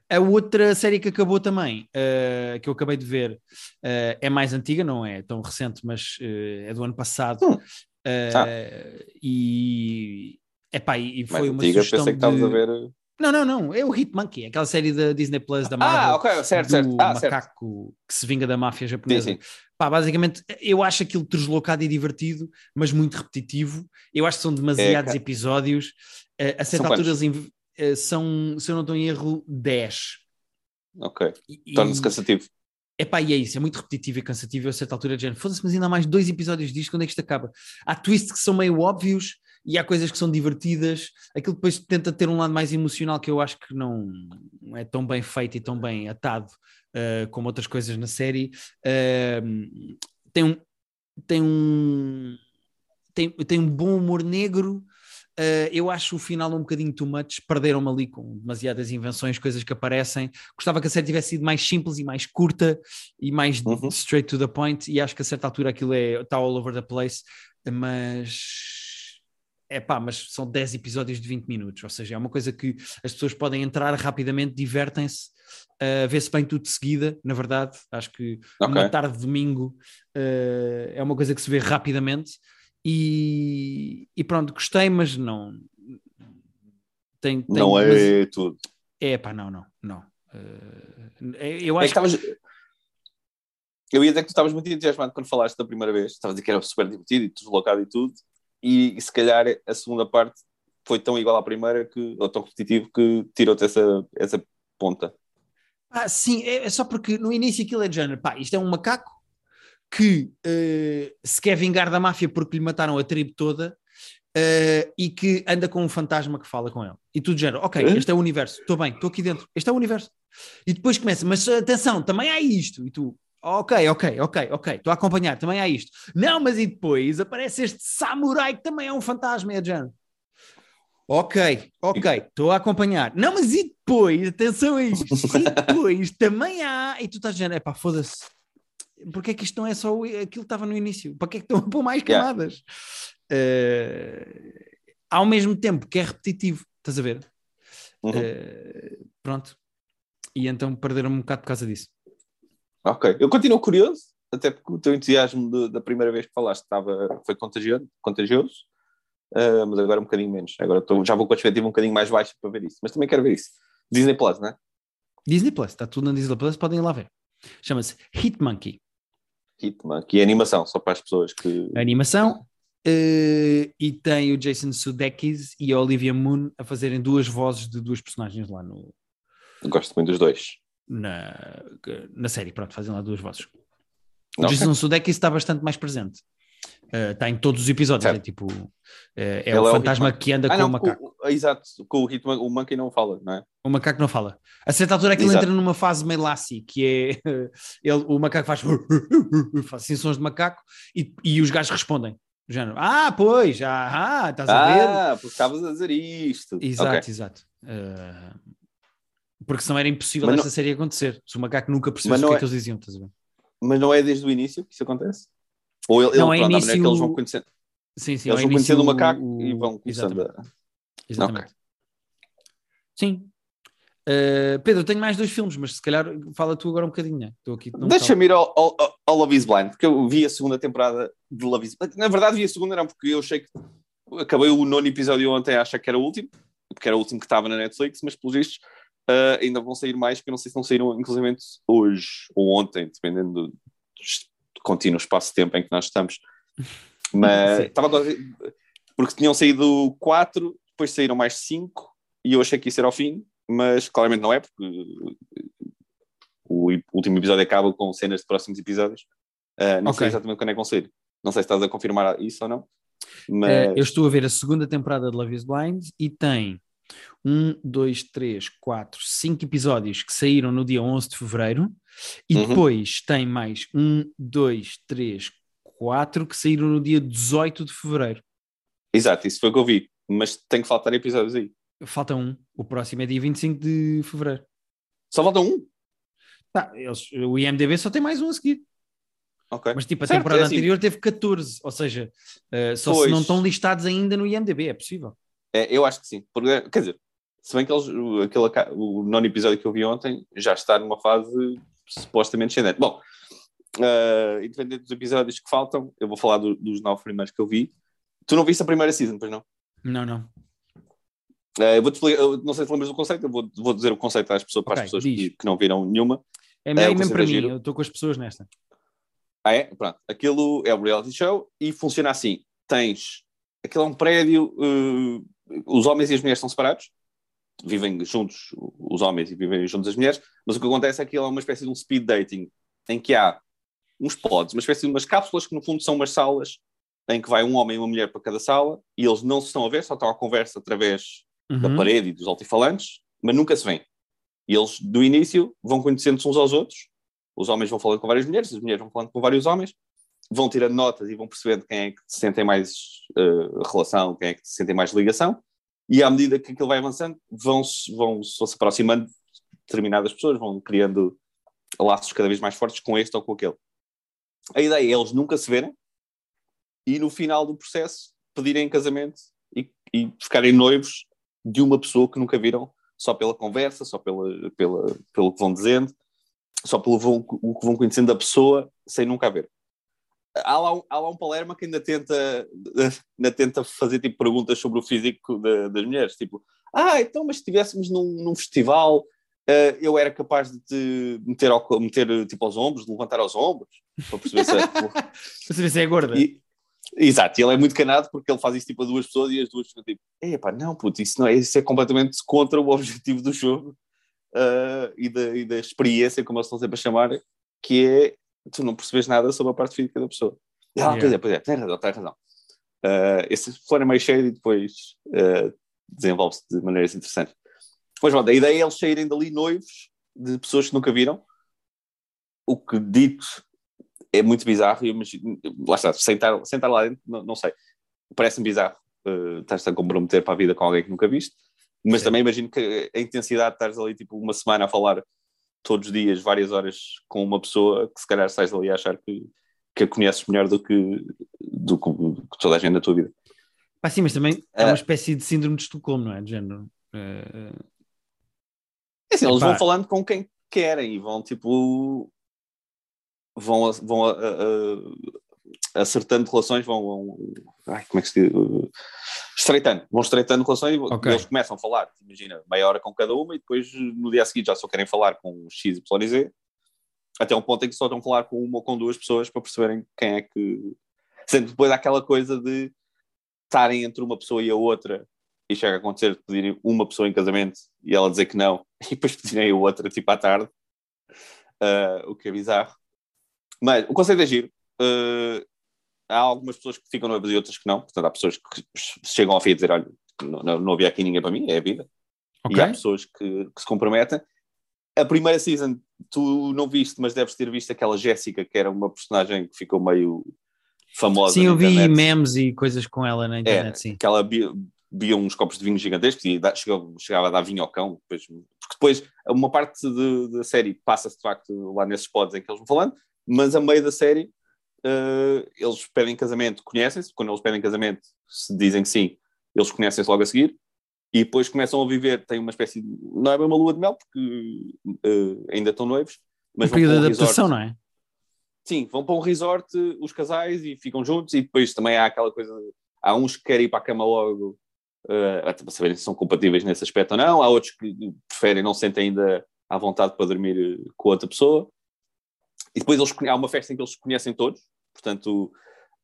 A: A outra série que acabou também, uh, que eu acabei de ver, uh, é mais antiga, não é tão recente, mas uh, é do ano passado. Hum. Ah. E Epá, e foi uma antiga, sugestão pensei que estavas de... a ver... Não, não, não, é o Hitmonkey, aquela série da Disney Plus da Marvel.
B: Ah, ok, certo,
A: do
B: certo. Ah,
A: macaco certo. que se vinga da máfia japonesa. Sim, sim. Pá, basicamente, eu acho aquilo deslocado e divertido, mas muito repetitivo. Eu acho que são demasiados é, episódios. Uh, a certa são altura eles uh, são, se eu não estou em erro, 10.
B: Ok, torna-se cansativo.
A: Epá, e é isso, é muito repetitivo e cansativo a certa altura de género. Foda-se, mas ainda há mais dois episódios disto, quando é que isto acaba? Há twists que são meio óbvios e há coisas que são divertidas. Aquilo depois tenta ter um lado mais emocional que eu acho que não é tão bem feito e tão bem atado uh, como outras coisas na série. Uh, tem um. Tem um tem, tem um bom humor negro, Uh, eu acho o final um bocadinho too much, perderam-me ali com demasiadas invenções, coisas que aparecem. Gostava que a série tivesse sido mais simples e mais curta e mais uhum. straight to the point, e acho que a certa altura aquilo é, está all over the place, mas é pá, mas são 10 episódios de 20 minutos, ou seja, é uma coisa que as pessoas podem entrar rapidamente, divertem-se, uh, vê-se bem tudo de seguida, na verdade, acho que okay. uma tarde de domingo uh, é uma coisa que se vê rapidamente e, e pronto, gostei, mas não tem, tem
B: não é mas, tudo.
A: É pá, não, não, não. Uh, eu acho
B: é que... Eu ia dizer que tu estavas muito entusiasmado quando falaste da primeira vez, estavas a dizer que era super divertido e deslocado e tudo, e, e, se calhar a segunda parte foi tão igual à primeira que, ou tão repetitivo que tirou-te essa, essa ponta.
A: Ah, sim, é, é, só porque no início aquilo é de género, pá, isto é um macaco que uh, se quer vingar da máfia porque lhe mataram a tribo toda uh, e que anda com um fantasma que fala com ele. E tu de género, ok, este é o universo, estou bem, estou aqui dentro, este é o universo. E depois começa, mas atenção, também há isto. E tu, Ok, ok, ok, ok. Estou a acompanhar, também há isto. Não, mas e depois aparece este samurai que também é um fantasma, é. Ok, ok, estou a acompanhar. Não, mas e depois, atenção a isto, e depois também há, e tu estás dizendo, é pá, foda-se, porque é que isto não é só aquilo que estava no início? Para que é que estão a pôr mais
B: Yeah.
A: camadas? Eh, ao mesmo tempo que é repetitivo, estás a ver?
B: Uhum.
A: Eh, pronto. E então perderam-me um bocado por causa disso.
B: Ok. Eu continuo curioso, até porque o teu entusiasmo de- da primeira vez que falaste estava, foi contagioso, contagioso Ah, mas agora um bocadinho menos. Agora já vou com a perspectiva um bocadinho mais baixa para ver isso. Mas também quero ver isso. Disney Plus, não é?
A: Disney Plus, está tudo na Disney Plus, podem ir lá ver. Chama-se Hitmonkey.
B: Hitman, que é animação, só para as pessoas que.
A: A animação. eh, e tem o Jason Sudeikis e a Olivia Moon a fazerem duas vozes de duas personagens lá no,
B: Gosto muito dos dois.
A: Na, na série. Pronto, fazem lá duas vozes. O
B: Ok.
A: Jason Sudeikis está bastante mais presente. Eh, está em todos os episódios.
B: Certo.
A: É tipo. eh, é
B: Ele
A: o
B: é o
A: fantasma que anda
B: Ah,
A: com
B: não,
A: o macaco.
B: com- exato, com o Hitman, o Monkey não fala, não é?
A: O macaco não fala. A certa altura aquilo
B: Exato.
A: entra numa fase meio lassie, que é ele, o macaco faz, faz assim sons de macaco e, e os gajos respondem. Género, ah, pois, ah, ah, estás a ver?
B: Ah, porque estavas a dizer isto.
A: Exato,
B: Ok.
A: exato. Uh, porque senão era impossível
B: Mas não-
A: série acontecer. Se o macaco nunca percebesse o que é
B: é-
A: que eles diziam, estás a ver?
B: Mas não é desde o início que isso acontece? Ou ele,
A: Não,
B: ele,
A: é
B: pronto, maneira que
A: início-
B: eles vão conhecendo,
A: Sim, sim.
B: eles vão
A: início
B: conhecendo o macaco
A: o-
B: e vão começando
A: Exatamente.
B: a.
A: exatamente. Sim. Uh, Pedro, tenho mais dois filmes, mas se calhar fala tu agora um bocadinho, né? Estou aqui.
B: Deixa-me ir ao, ao, ao Love is Blind, porque eu vi a segunda temporada de Love is Blind. Na verdade, vi a segunda, não, porque eu achei que acabei o nono episódio ontem a achar que era o último, porque era o último que estava na Netflix, mas pelos vistos ah, ainda vão sair mais, que eu não sei se não saíram inclusive hoje ou ontem, dependendo do, do contínuo espaço-tempo em que nós estamos. Mas estava. Porque tinham saído quatro, depois saíram mais cinco, e eu achei que isso era o fim, mas claramente não é, porque o último episódio acaba com cenas de próximos episódios. Ah, não sei
A: Ok.
B: exatamente quando é que vão sair. Não sei se estás a confirmar isso ou não.
A: Uh,
B: Mas
A: eu estou a ver a segunda temporada de Love is Blind e tem um, dois, três, quatro, cinco episódios que saíram no dia 11 de fevereiro e
B: Uhum.
A: depois tem mais um, dois, três, quatro que saíram no dia 18 de fevereiro.
B: Exato, isso foi o que eu vi. Mas tem que faltar episódios aí.
A: Falta um. O próximo é dia 25 de fevereiro.
B: Só falta um?
A: Tá, eles, o IMDB só tem mais um a seguir.
B: Ok.
A: Mas tipo, a
B: Certo,
A: temporada
B: é assim.
A: anterior teve 14. Ou seja, uh, só se
B: Pois.
A: não estão listados ainda no IMDB. É possível.
B: É, eu acho que sim. Porque, quer dizer, se bem que eles, o- aquele, o nono episódio que eu vi ontem já está numa fase supostamente ascendente. Bom, uh, independente dos episódios que faltam, eu vou falar do- dos nove primeiros que eu vi. Tu não viste a primeira season, pois não?
A: Não, não.
B: Uh, eu vou-te explicar- eu não sei se lembras do conceito, eu vou, vou dizer o conceito às pessoas, para
A: Ok,
B: as pessoas que, que não viram nenhuma.
A: É
B: o
A: mesmo para
B: conceito é
A: mim.
B: giro.
A: Eu estou com as pessoas nesta.
B: Ah, é? Pronto. Aquilo é um reality show e funciona assim. Tens... Aquilo é um prédio... uh, os homens e as mulheres estão separados. Vivem juntos os homens e vivem juntos as mulheres. Mas o que acontece é que aquilo é uma espécie de um speed dating em que há uns pods, uma espécie de umas cápsulas que no fundo são umas salas em que vai um homem e uma mulher para cada sala e eles não se estão a ver, só estão à conversa através da
A: Uhum.
B: parede e dos altifalantes, mas nunca se veem. E eles, do início, vão conhecendo-se uns aos outros. Os homens vão falando com várias mulheres, as mulheres vão falando com vários homens, vão tirando notas e vão percebendo quem é que se sentem mais eh, relação, quem é que se sentem mais ligação. E à medida que aquilo vai avançando, vão-se vão -se aproximando de determinadas pessoas, vão criando laços cada vez mais fortes com este ou com aquele. A ideia é eles nunca se verem e no final do processo pedirem casamento e, e ficarem noivos de uma pessoa que nunca viram, só pela conversa, só pela, pela, pelo que vão dizendo, só pelo vão, o que vão conhecendo da pessoa, sem nunca a ver. Há lá, um- há lá um Palerma que ainda tenta, ainda tenta fazer tipo, perguntas sobre o físico da- das mulheres, tipo, ah, então, mas se estivéssemos num, num festival, eh, eu era capaz de te meter, ao, meter tipo aos ombros, de levantar aos ombros, para perceber se é,
A: Para se é gorda.
B: e, exato, e ele é muito canado porque ele faz isso tipo a duas pessoas e as duas ficam tipo, epá, não, puto, isso, não é, isso é completamente contra o objetivo do jogo ah, e, da, e da experiência, como eles estão sempre a chamar, que é tu não percebes nada sobre a parte física da pessoa. E, Ah,
A: Yeah.
B: pois é, pois é, tem razão, tem razão. Ah, esse flor é meio cheio e depois ah, desenvolve-se de maneiras interessantes. Pois, pronto, a ideia é eles saírem dali noivos de pessoas que nunca viram o que dito é muito bizarro, eu imagino, lá está, sentar, sentar lá dentro, não, não sei, parece-me bizarro uh, estás a comprometer para a vida com alguém que nunca viste, mas Sim. também imagino que a intensidade de estares ali tipo uma semana a falar todos os dias, várias horas com uma pessoa que se calhar sais ali a achar que, que a conheces melhor do que, do que, toda a gente da tua vida.
A: Ah, sim, mas também é uma ah. espécie de síndrome de Estocolmo, não é? De género. Uh...
B: É assim, eles vão falando com quem querem e vão tipo. vão, vão a, a, a, acertando relações, vão. vão ai, como é que se diz? estreitando, vão estreitando relações e okay. eles começam a falar, imagina, meia hora com cada uma e depois no dia seguinte já só querem falar com X, Y e Z, até um ponto em que só estão a falar com uma ou com duas pessoas para perceberem quem é que. Sendo depois aquela coisa de estarem entre uma pessoa e a outra e chega a acontecer de pedirem uma pessoa em casamento e ela dizer que não, e depois pedirem a outra, tipo à tarde, uh, o que é bizarro. Mas o conceito é giro. Uh, há algumas pessoas que ficam noivas e outras que não, portanto há pessoas que chegam ao fim a dizer, olha, não, não havia aqui ninguém para mim, é a vida. Okay. E há pessoas que, que, se comprometem. A primeira season tu não viste, mas deves ter visto aquela Jéssica, que era uma personagem que ficou meio famosa.
A: Sim, eu vi memes e coisas com ela na internet,
B: é,
A: sim.
B: Que ela bebia uns copos de vinho gigantescos e chegava, chegava a dar vinho ao cão. Depois, porque depois uma parte da série passa-se de facto lá nesses pods em que eles vão falando, mas a meio da série uh, eles pedem casamento, conhecem-se, quando eles pedem casamento, se dizem que sim, eles conhecem-se logo a seguir, e depois começam a viver, têm uma espécie de, não é bem uma lua de mel, porque uh, ainda estão noivos, mas
A: um período um de adaptação, resort. não é?
B: Sim, vão para um resort os casais e ficam juntos, e depois também há aquela coisa, há uns que querem ir para a cama logo, uh, até para saberem se são compatíveis nesse aspecto ou não, há outros que preferem, não sentem ainda à vontade para dormir com outra pessoa, e depois eles, há uma festa em que eles se conhecem todos, portanto,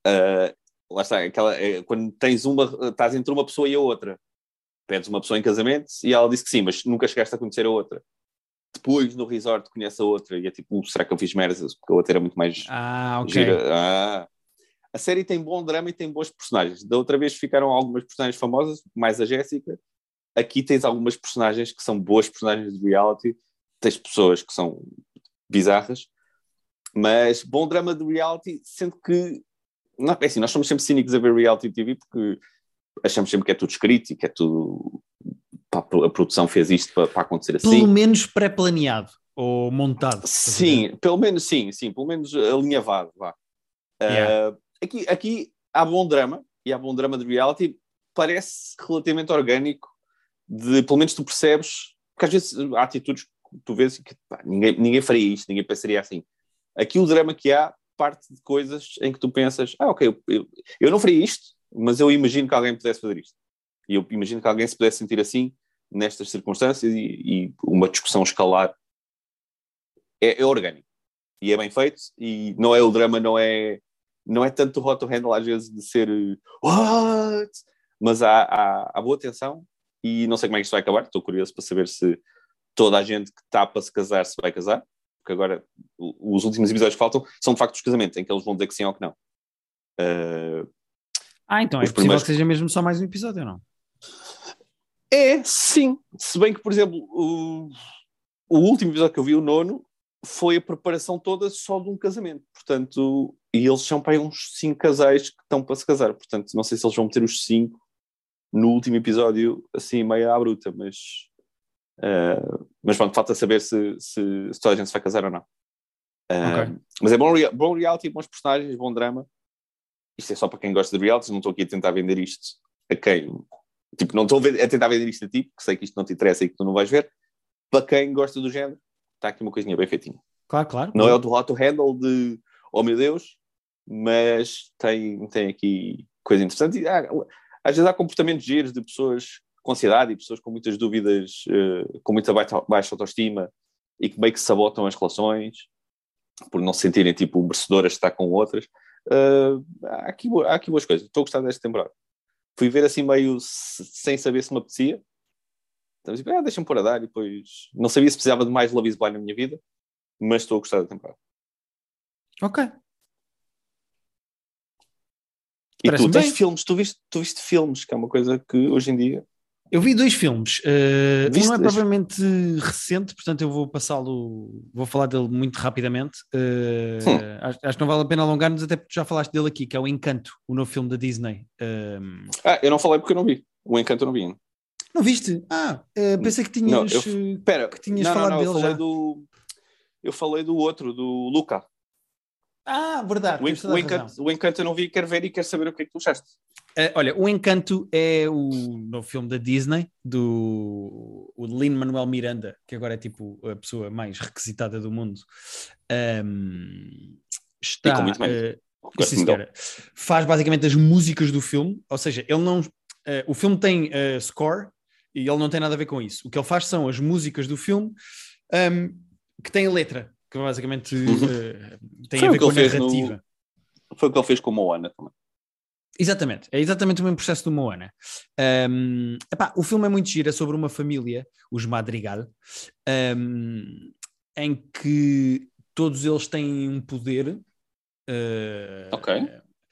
B: uh, lá está, aquela, é, quando tens uma, estás entre uma pessoa e a outra, pedes uma pessoa em casamento e ela disse que sim, mas nunca chegaste a conhecer a outra. Depois no resort conhece a outra e é tipo, será que eu fiz merdas? Porque a outra era muito mais
A: ah, ok.
B: gira. Ah. A série tem bom drama e tem bons personagens. Da outra vez ficaram algumas personagens famosas, mais a Jéssica. Aqui tens algumas personagens que são boas personagens de reality. Tens pessoas que são bizarras mas bom drama de reality, sendo que não, é assim, nós somos sempre cínicos a ver reality TV porque achamos sempre que é tudo escrito e que é tudo pá, a produção fez isto para, para acontecer assim.
A: Pelo menos pré-planeado ou montado.
B: Sim, pelo menos sim, sim, pelo menos alinhavado, vá. Yeah. Uh, aqui, aqui há bom drama e há bom drama de reality, parece relativamente orgânico, de pelo menos tu percebes, porque às vezes há atitudes que tu vês que pá, ninguém, ninguém faria isto, ninguém pensaria assim. Aqui o drama que há parte de coisas em que tu pensas, ah, ok, eu, eu, eu não faria isto, mas eu imagino que alguém pudesse fazer isto. E eu imagino que alguém se pudesse sentir assim nestas circunstâncias e, e uma discussão escalar é, é, orgânico e é bem feito e não é o drama, não é não é tanto hot handle às vezes de ser what? mas há, há, há boa atenção e não sei como é que isto vai acabar, estou curioso para saber se toda a gente que está para se casar se vai casar porque agora os últimos episódios que faltam são de facto os casamentos, em que eles vão dizer que sim ou que não. Uh,
A: ah, então é possível primeiros... que seja mesmo só mais um episódio, ou não?
B: É, sim. Se bem que, por exemplo, o, o último episódio que eu vi, o nono, foi a preparação toda só de um casamento. Portanto, e eles são para aí uns cinco casais que estão para se casar. Portanto, não sei se eles vão meter os cinco no último episódio, assim, meio à bruta, mas Uh, mas pronto, falta saber se, se, se, toda a gente se vai casar ou não. Uh, okay. Mas é bom, bom reality, bons personagens, bom drama. Isto é só para quem gosta de reality, não estou aqui a tentar vender isto a quem. Tipo, não estou a tentar vender isto a ti, porque sei que isto não te interessa e que tu não vais ver. Para quem gosta do género, está aqui uma coisinha bem feitinha.
A: Claro, claro.
B: Não é o do Hot Handle de oh meu Deus, mas tem, tem aqui coisa interessante. E, ah, às vezes há comportamentos giros de pessoas com ansiedade e pessoas com muitas dúvidas, uh, com muita baixa, autoestima e que meio que sabotam as relações por não se sentirem tipo merecedoras de estar com outras. Uh, há, aqui, há aqui boas coisas. Estou a gostar desta temporada. Fui ver assim meio sem saber se me apetecia. Então, tipo, ah, deixa-me pôr a dar e depois não sabia se precisava de mais Love is Blind na minha vida, mas estou a gostar da temporada.
A: Ok.
B: E tu tens bem. filmes, tu viste, tu viste filmes, que é uma coisa que hoje em dia
A: Eu vi dois filmes. Uh, um
B: Viste
A: não é propriamente recente, portanto eu vou passá-lo, vou falar dele muito rapidamente. Uh, acho, acho que não vale a pena alongar-nos, até porque já falaste dele aqui, que é o Encanto, o novo filme da Disney. Um,
B: Ah, eu não falei porque eu não vi. O Encanto eu não vi ainda.
A: não viste? Ah, uh, pensei que tinhas.
B: Não, eu-
A: uh,
B: Espera,
A: Que tinhas
B: não,
A: falado
B: não, não, eu
A: dele
B: falei
A: já.
B: do. Eu falei do outro, do Luca.
A: Ah, verdade.
B: O, En- o. Encanto, o Encanto eu não vi, quero ver e quero saber o que é que tu achaste.
A: Uh, olha, o Encanto é o novo filme da Disney, do o Lin-Manuel Miranda, que agora é tipo a pessoa mais requisitada do mundo. Um, está.
B: Muito
A: uh, sim. Faz basicamente as músicas do filme, ou seja, ele não. uh, o filme tem uh, score e ele não tem nada a ver com isso. O que ele faz são as músicas do filme um, que têm letra, que basicamente uh, têm
B: Foi
A: a ver com a
B: fez no-
A: narrativa.
B: Foi o que ele fez com o Moana também.
A: Exatamente, é exatamente o mesmo processo do Moana. Um, epá, o filme é muito giro, é sobre uma família, os Madrigal, um, em que todos eles têm um poder. uh,
B: Ok.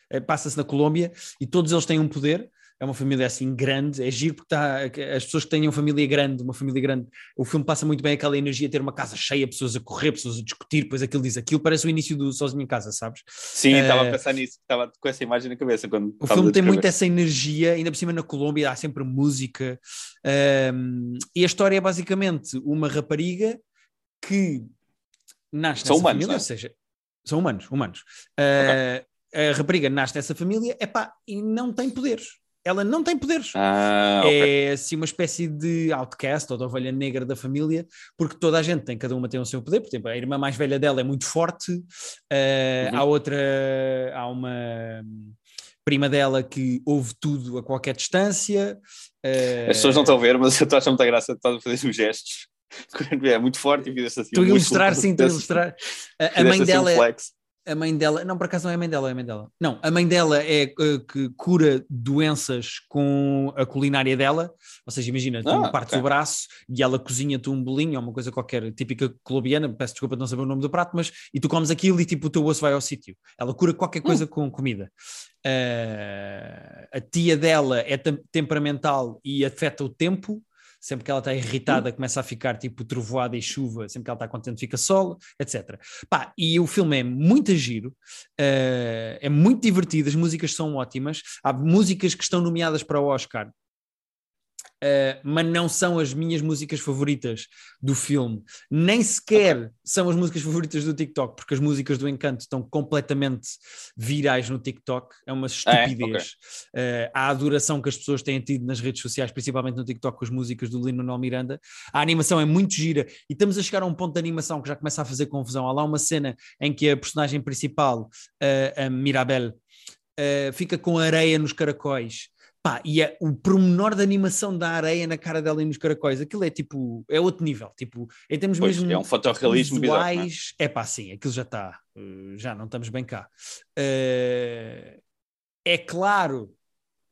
A: eh, Passa-se na Colômbia e todos eles têm um poder. É uma família assim grande, é giro porque tá, as pessoas que têm uma família grande, uma família grande, o filme passa muito bem aquela energia, ter uma casa cheia, pessoas a correr, pessoas a discutir, depois aquilo diz aquilo, parece o início do Sozinho em Casa, sabes?
B: Sim,
A: Eh,
B: estava a pensar nisso, estava com essa imagem na cabeça quando
A: O filme tem muito essa energia, ainda por cima na Colômbia há sempre música. um, e a história é basicamente uma rapariga que nasce
B: São
A: nessa
B: humanos,
A: família,
B: é?
A: ou seja, são humanos, humanos. Uh, A rapariga nasce nessa família epá, e não tem poderes. Ela não tem poderes.
B: Ah, ok.
A: É assim uma espécie de outcast ou de ovelha negra da família, porque toda a gente tem, cada uma tem o seu poder. Por exemplo, a irmã mais velha dela é muito forte, uh,
B: Uhum.
A: há outra, há uma prima dela que ouve tudo a qualquer distância. uh,
B: As pessoas não estão a ver, mas eu estou a achar muita graça, estás a fazer os gestos. É muito forte e fizeste assim.
A: Estou a ilustrar, sim, estou a ilustrar. A, mãe
B: assim
A: dela
B: um
A: é,
B: flex.
A: A mãe dela, não, por acaso não é a mãe dela, é a mãe dela. Não, a mãe dela é uh, que cura doenças com a culinária dela, ou seja, imagina, tu
B: Ah,
A: partes
B: ok.
A: o braço e ela cozinha-te um bolinho ou uma coisa qualquer típica colombiana, peço desculpa de não saber o nome do prato, mas e tu comes aquilo e tipo o teu osso vai ao sítio. Ela cura qualquer coisa com comida. Uh, a tia dela é tem- temperamental e afeta o tempo. Sempre que ela está irritada, começa a ficar tipo trovoada e chuva. Sempre que ela está contente, fica sol, etc. Pá, e o filme é muito giro, uh, é muito divertido, as músicas são ótimas. Há músicas que estão nomeadas para o Oscar, uh, mas não são as minhas músicas favoritas do filme. Nem sequer são as músicas favoritas do TikTok, porque as músicas do Encanto estão completamente virais no TikTok. É uma estupidez. Uh, a adoração que as pessoas têm tido nas redes sociais, principalmente no TikTok, com as músicas do Lin-Manuel Miranda. A animação é muito gira e estamos a chegar a um ponto de animação que já começa a fazer confusão. Há lá uma cena em que a personagem principal, uh, a Mirabel, fica com areia nos caracóis. Pá, e é o pormenor da animação da areia na cara dela e nos caracóis, aquilo é tipo, é outro nível, tipo, em termos
B: Pois,
A: mesmo
B: é um fotorrealismo bizarro. é?
A: visuais, é pá, sim, aquilo já está, uh, já não estamos bem cá. Uh, é claro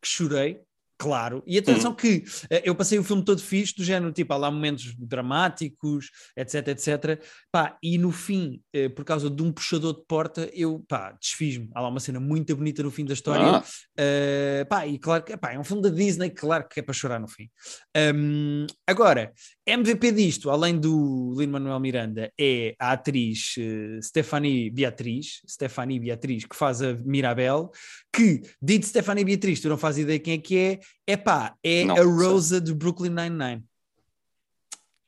A: que chorei, claro, e atenção
B: Uhum.
A: que uh, eu passei o filme todo fixe, do género, tipo, há lá momentos dramáticos, etc, etc, pá, e no fim, uh, por causa de um puxador de porta, eu, pá, desfiz-me, há lá uma cena muito bonita no fim da história,
B: Ah,
A: Uh, pá, e claro que pá, é um filme da Disney, claro que é para chorar no fim. Um, agora, MVP disto, além do Lin-Manuel Miranda, é a atriz uh, Stephanie Beatriz, Stephanie Beatriz, que faz a Mirabel, que, dito Stephanie Beatriz, tu não fazes ideia quem é que é, é pá, é
B: Não,
A: a Rosa do Brooklyn Nine-Nine.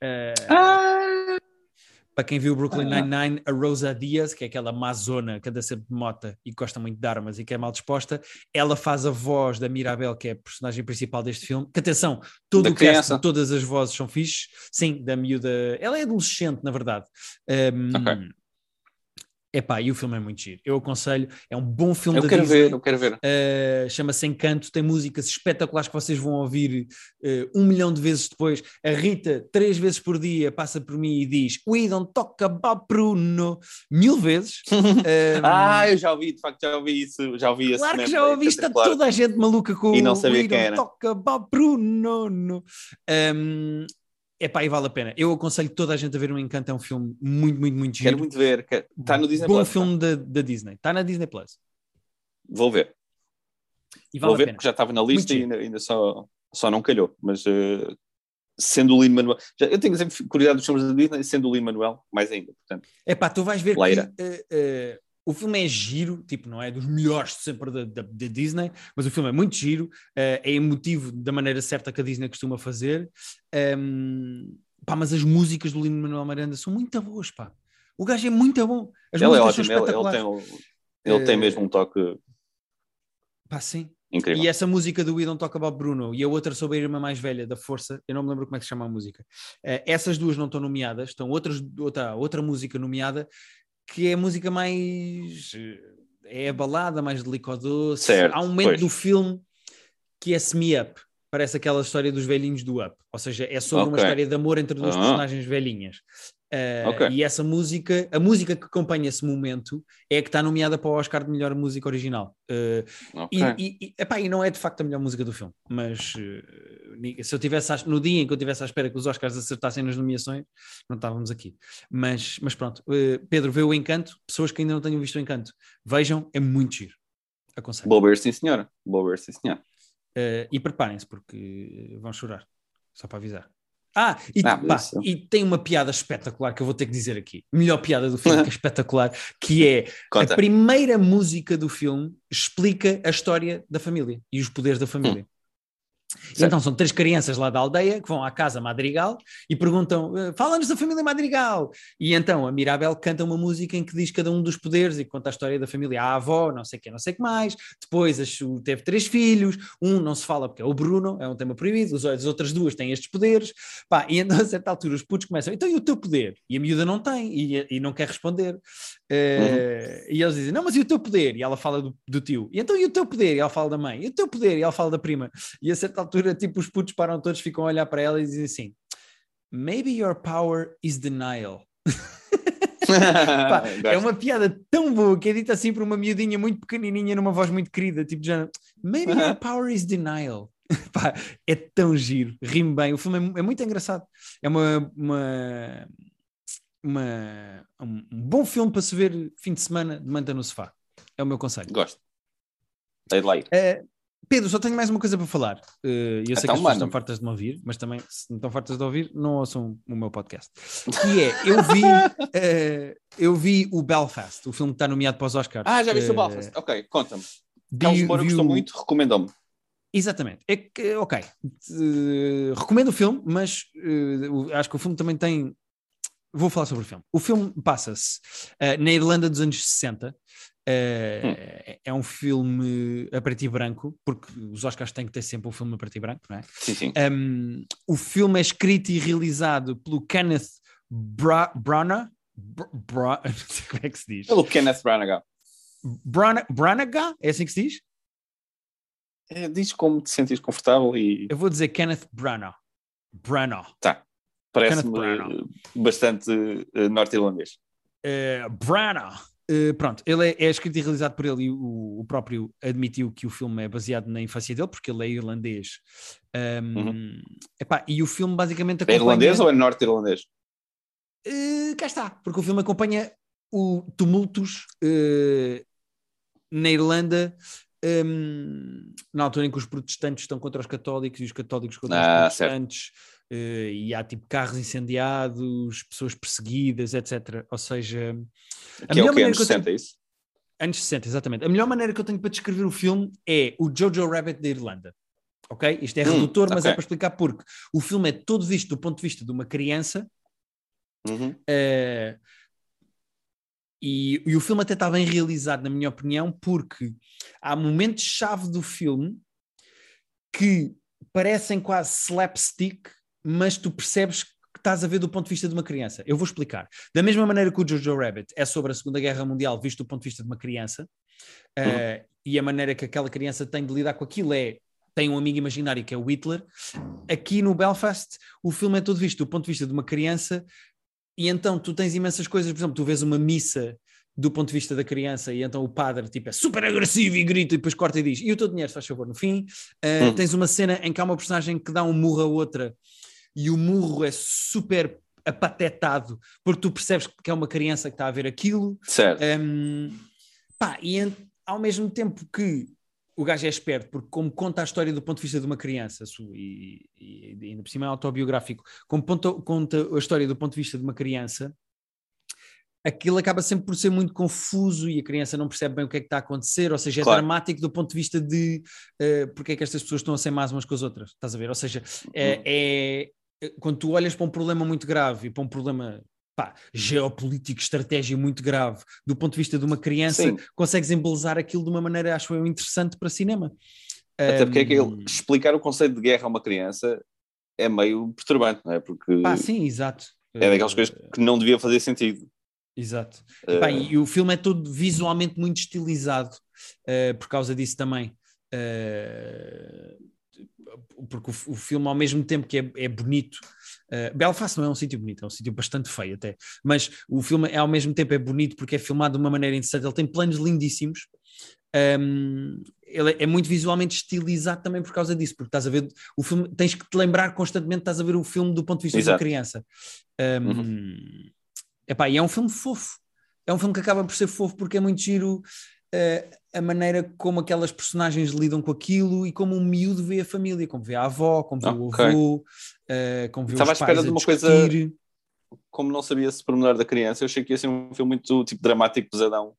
A: Uh,
B: Ah,
A: para quem viu o Brooklyn
B: Ah.
A: Nine-Nine, a Rosa Diaz, que é aquela mazona que anda sempre de mota e gosta muito de armas e que é mal disposta, ela faz a voz da Mirabel, que é a personagem principal deste filme. Que atenção, todo
B: Da
A: o cast,
B: criança.
A: todas as vozes são fixes. Sim, da miúda. Ela é adolescente, na verdade. Um,
B: Ok.
A: Epá, e o filme é muito giro. Eu aconselho, é um bom filme
B: eu quero
A: Disney.
B: ver, eu quero ver.
A: Uh, chama-se Encanto, tem músicas espetaculares que vocês vão ouvir uh, um milhão de vezes depois. A Rita, três vezes por dia, passa por mim e diz We don't talk about Bruno mil vezes. Um,
B: Ah, eu já ouvi, de facto, já ouvi isso, já ouvi
A: claro que já ouviste a
B: espetacular.
A: toda a gente maluca com
B: E não sabia
A: We
B: quem
A: don't
B: era.
A: talk about Bruno. No. Um, epá, e vale a pena. Eu aconselho toda a gente a ver um Encanto, é um filme muito, muito, muito giro.
B: Quero muito ver. quero- Está no Disney
A: Bom
B: Plus. tá?
A: filme da, da Disney. Está na Disney Plus.
B: Vou ver.
A: Vale
B: Vou ver porque já estava na lista
A: Muito
B: e ainda, ainda só, só não calhou, mas uh, sendo o Lin Manuel, já, eu tenho sempre curiosidade dos filmes da Disney, sendo o Lin Manuel, mais ainda, portanto.
A: É pá, tu vais ver Leira. que uh, uh, o filme é giro, tipo, não é dos melhores sempre da, da, da Disney, mas o filme é muito giro, é emotivo da maneira certa que a Disney costuma fazer. Um, pá, mas as músicas do Lin Manuel Miranda são muito boas, pá. O gajo é muito bom.
B: As ele é ótimo, ele, ele, tem, ele tem mesmo um toque.
A: Pá, sim.
B: Incrível.
A: E essa música do We Don't Talk About Bruno e a outra sobre a irmã mais velha da Força, eu não me lembro como é que se chama a música. Uh, essas duas não estão nomeadas, estão outras, outra, outra música nomeada que é a música mais. é a balada mais delicadoce. Há um momento pois. do filme que é semi-up, parece aquela história dos velhinhos do Up, ou seja, é sobre okay. uma história de amor entre duas uh -huh. personagens velhinhas. Uh, okay. E essa música, a música que acompanha esse momento é a que está nomeada para o Oscar de melhor música original. Uh, okay. e, e, epá, e não é de facto a melhor música do filme, mas se eu tivesse no dia em que eu tivesse à espera que os Oscars acertassem nas nomeações, não estávamos aqui. Mas, mas pronto, Pedro, vê o Encanto, pessoas que ainda não tenham visto o Encanto, vejam, é muito giro. Aconselho.
B: Boa sim senhora. Boa sim senhora.
A: e preparem-se porque vão chorar, só para avisar. Ah, e, ah, pá, e, tem uma piada espetacular que eu vou ter que dizer aqui. Melhor piada do filme, que é espetacular, que é Conta. a primeira música do filme explica a história da família e os poderes da família. Hum. Então são três crianças lá da aldeia que vão à casa Madrigal e perguntam: eh, fala-nos da família Madrigal. E então a Mirabel canta uma música em que diz cada um dos poderes e conta a história da família. A avó, não sei o que, não sei o que mais. Depois teve três filhos, um não se fala porque é o Bruno, é um tema proibido, as outras duas têm estes poderes. Pá, e então a certa altura os putos começam: então e o teu poder? E a miúda não tem e, e não quer responder. Uh, E eles dizem: não, mas e o teu poder? E ela fala do, do tio. E então e o teu poder? E ela fala da mãe. E o teu poder? E ela fala da prima. E a certa altura, tipo, os putos param todos, ficam a olhar para ela e dizem assim: Maybe your power is denial. Pá, é uma piada tão boa que é dita assim por uma miudinha muito pequenininha numa voz muito querida, tipo já, maybe your power is denial. Pá, é tão giro, rime bem. O filme é, é muito engraçado. É uma, uma, uma, um bom filme para se ver fim de semana de manta no sofá. É o meu conselho.
B: Gosto. Dei like.
A: Uh, Pedro, só tenho mais uma coisa para falar. Uh, eu sei então, que as pessoas estão fartas de me ouvir, mas também, se não estão fartas de ouvir, não ouçam o meu podcast. Que é, eu vi, uh, eu vi o Belfast, o filme que está nomeado para os Oscars.
B: Ah, já viste uh, o Belfast? Ok, conta-me. Carlos Moura gostou muito, recomendou-me.
A: Exatamente. É que, ok, recomendo o filme, mas acho que o filme também tem vou falar sobre o filme. O filme passa-se uh, na Irlanda dos anos 60, hum. É, um filme a preto e branco, porque os Oscars têm que ter sempre um filme a preto e branco, não é?
B: Sim, sim.
A: Um, o filme é escrito e realizado pelo Kenneth Bra Branagh. Bra não sei como é que se diz.
B: Pelo Kenneth Branagh.
A: Brana Branagh? É assim que se diz?
B: É, diz como te sentes confortável e.
A: Eu vou dizer Kenneth Branagh. Branagh.
B: Tá. Parece-me bastante uh, norte-irlandês.
A: Branagh. Uh, pronto, ele é, é, escrito e realizado por ele e o, o, próprio admitiu que o filme é baseado na infância dele, porque ele é irlandês. Um, uhum. epá, e o filme basicamente
B: acompanha... É irlandês ou é norte-irlandês?
A: Uh, cá está, porque o filme acompanha o tumultos uh, na Irlanda um, na altura em que os protestantes estão contra os católicos e os católicos contra ah, os protestantes. Uh, e há tipo carros incendiados, pessoas perseguidas, etc. Ou seja,
B: a que é o que anos 60,
A: tenho...
B: é isso?
A: Anos 60, exatamente. A melhor maneira que eu tenho para descrever o filme é o Jojo Rabbit da Irlanda. Ok? Isto é hum, redutor, mas é okay. é para explicar porque o filme é todo visto do ponto de vista de uma criança.
B: Uhum. Uh,
A: e, e, o filme até está bem realizado, na minha opinião, porque há momentos-chave do filme que parecem quase slapstick, mas tu percebes que estás a ver do ponto de vista de uma criança. Eu vou explicar. Da mesma maneira que o Jojo Rabbit é sobre a Segunda Guerra Mundial visto do ponto de vista de uma criança, uhum. uh, e a maneira que aquela criança tem de lidar com aquilo é tem um amigo imaginário que é o Hitler. Aqui no Belfast, o filme é todo visto do ponto de vista de uma criança, e então tu tens imensas coisas, por exemplo, tu vês uma missa do ponto de vista da criança, e então o padre tipo, é super agressivo e grita e depois corta e diz: E o teu dinheiro, faz favor, no fim. Uh. Tens uma cena em que há uma personagem que dá um murro a outra e o murro é super apatetado porque tu percebes que é uma criança que está a ver aquilo.
B: Certo.
A: Um, pá, e ao mesmo tempo que o gajo é esperto, porque como conta a história do ponto de vista de uma criança, e, e, e ainda por cima é autobiográfico, como conta, conta a história do ponto de vista de uma criança, aquilo acaba sempre por ser muito confuso e a criança não percebe bem o que é que está a acontecer, ou seja, é claro. dramático do ponto de vista de uh, porque é que estas pessoas estão a ser más umas com as outras, estás a ver? Ou seja, é, uhum. é, quando tu olhas para um problema muito grave e para um problema pá, geopolítico, estratégia muito grave, do ponto de vista de uma criança, Sim. consegues embelezar aquilo de uma maneira, acho eu, interessante para cinema.
B: Até porque é que ele, explicar o conceito de guerra a uma criança é meio perturbante, não é? Porque
A: pá, sim, exato.
B: É daquelas coisas que não devia fazer sentido.
A: Exato. E, pá, e, o filme é todo visualmente muito estilizado uh, por causa disso também. Uh, porque o, o, filme, ao mesmo tempo que é, é bonito, Belfast não é um sítio bonito, é um sítio bastante feio até, mas o filme é, ao mesmo tempo é bonito porque é filmado de uma maneira interessante, ele tem planos lindíssimos. Um, ele é muito visualmente estilizado também por causa disso, porque estás a ver o filme, tens que te lembrar constantemente, estás a ver o filme do ponto de vista Exato. uma criança. Um, uhum. Epá, e é um filme fofo. É um filme que acaba por ser fofo porque é muito giro uh, a maneira como aquelas personagens lidam com aquilo e como um miúdo vê a família, como vê a avó, como vê okay. o avô, uh, como vê Estava os pais à espera de uma coisa.
B: Como não sabia se pormenor da criança, eu achei que ia ser um filme muito tipo dramático, pesadão.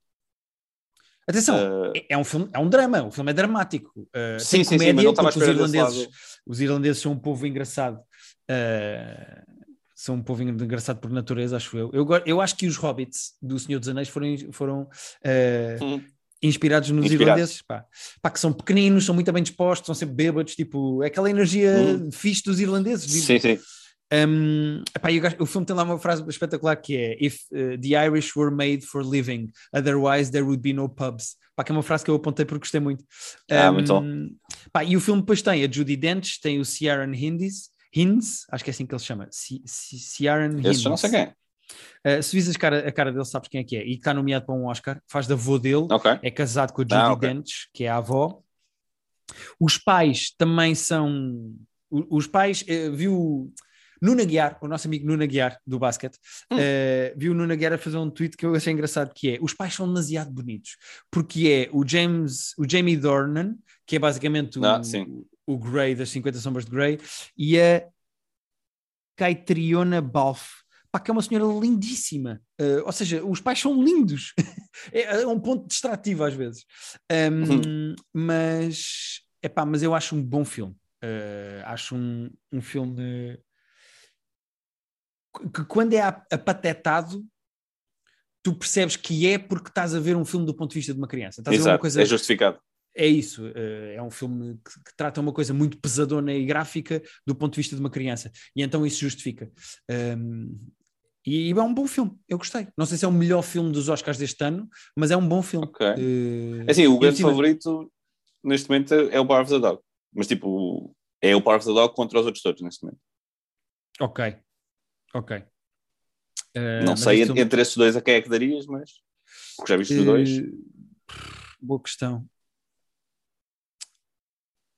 A: Atenção, uh... é um filme, é um drama, o filme é dramático. Uh, sim, sim, comédia, sim, mas não estava a os irlandeses, os irlandeses são um povo engraçado. Uh, são um povo engraçado por natureza, acho eu. Eu, eu acho que os hobbits do Senhor dos Anéis foram, foram uh, hum. Inspirados nos Inspirado. irlandeses, pá. pá. que são pequeninos, são muito bem dispostos, são sempre bêbados, tipo, é aquela energia hum. fixe dos irlandeses.
B: Sim, sim.
A: Um, epá, o, o filme tem lá uma frase espetacular que é If uh, the Irish were made for living, otherwise there would be no pubs. Pá, que é uma frase que eu apontei porque gostei muito.
B: Ah, um, muito bom.
A: Pá, e o filme depois tem a Judy Dench, tem o Ciaran Hindis, Hinds, acho que é assim que ele se chama, Ciaran Hinds.
B: Esse não sei quem é.
A: Uh, se vis a cara, a cara dele, sabes quem é que é. E está nomeado para um Oscar, faz da avó dele, okay. é casado com a Judy ah, okay. Dench, que é a avó. Os pais também são. Os pais, uh, viu. Nuno Aguiar, o nosso amigo Nuno Aguiar do basquete, hum. uh, viu o Nuno Aguiar a fazer um tweet que eu achei engraçado, que é, os pais são demasiado bonitos, porque é o James, o Jamie Dornan, que é basicamente
B: ah,
A: o, o Grey das 50 Sombras de Grey, e a Caitriona Balfe, pá, que é uma senhora lindíssima. Uh, ou seja, os pais são lindos. é, é, um ponto distrativo às vezes. Um, uhum. Mas, epá, mas eu acho um bom filme. Uh, acho um, um filme que quando é apatetado tu percebes que é porque estás a ver um filme do ponto de vista de uma criança. Estás
B: Exato, a ver uma coisa... é justificado
A: é isso, eh, é um filme que, que, trata uma coisa muito pesadona e gráfica do ponto de vista de uma criança, e então isso justifica. Um, e, é um bom filme, eu gostei. Não sei se é o melhor filme dos Oscars deste ano, mas é um bom filme.
B: Ok. Uh, assim, o grande favorito neste momento é o Bar of the Dog, mas tipo, é o Bar of the Dog contra os outros todos neste momento.
A: Ok, ok.
B: Uh, não sei entre, filme... esses dois a quem é que darias, mas já viste os dois?
A: Boa questão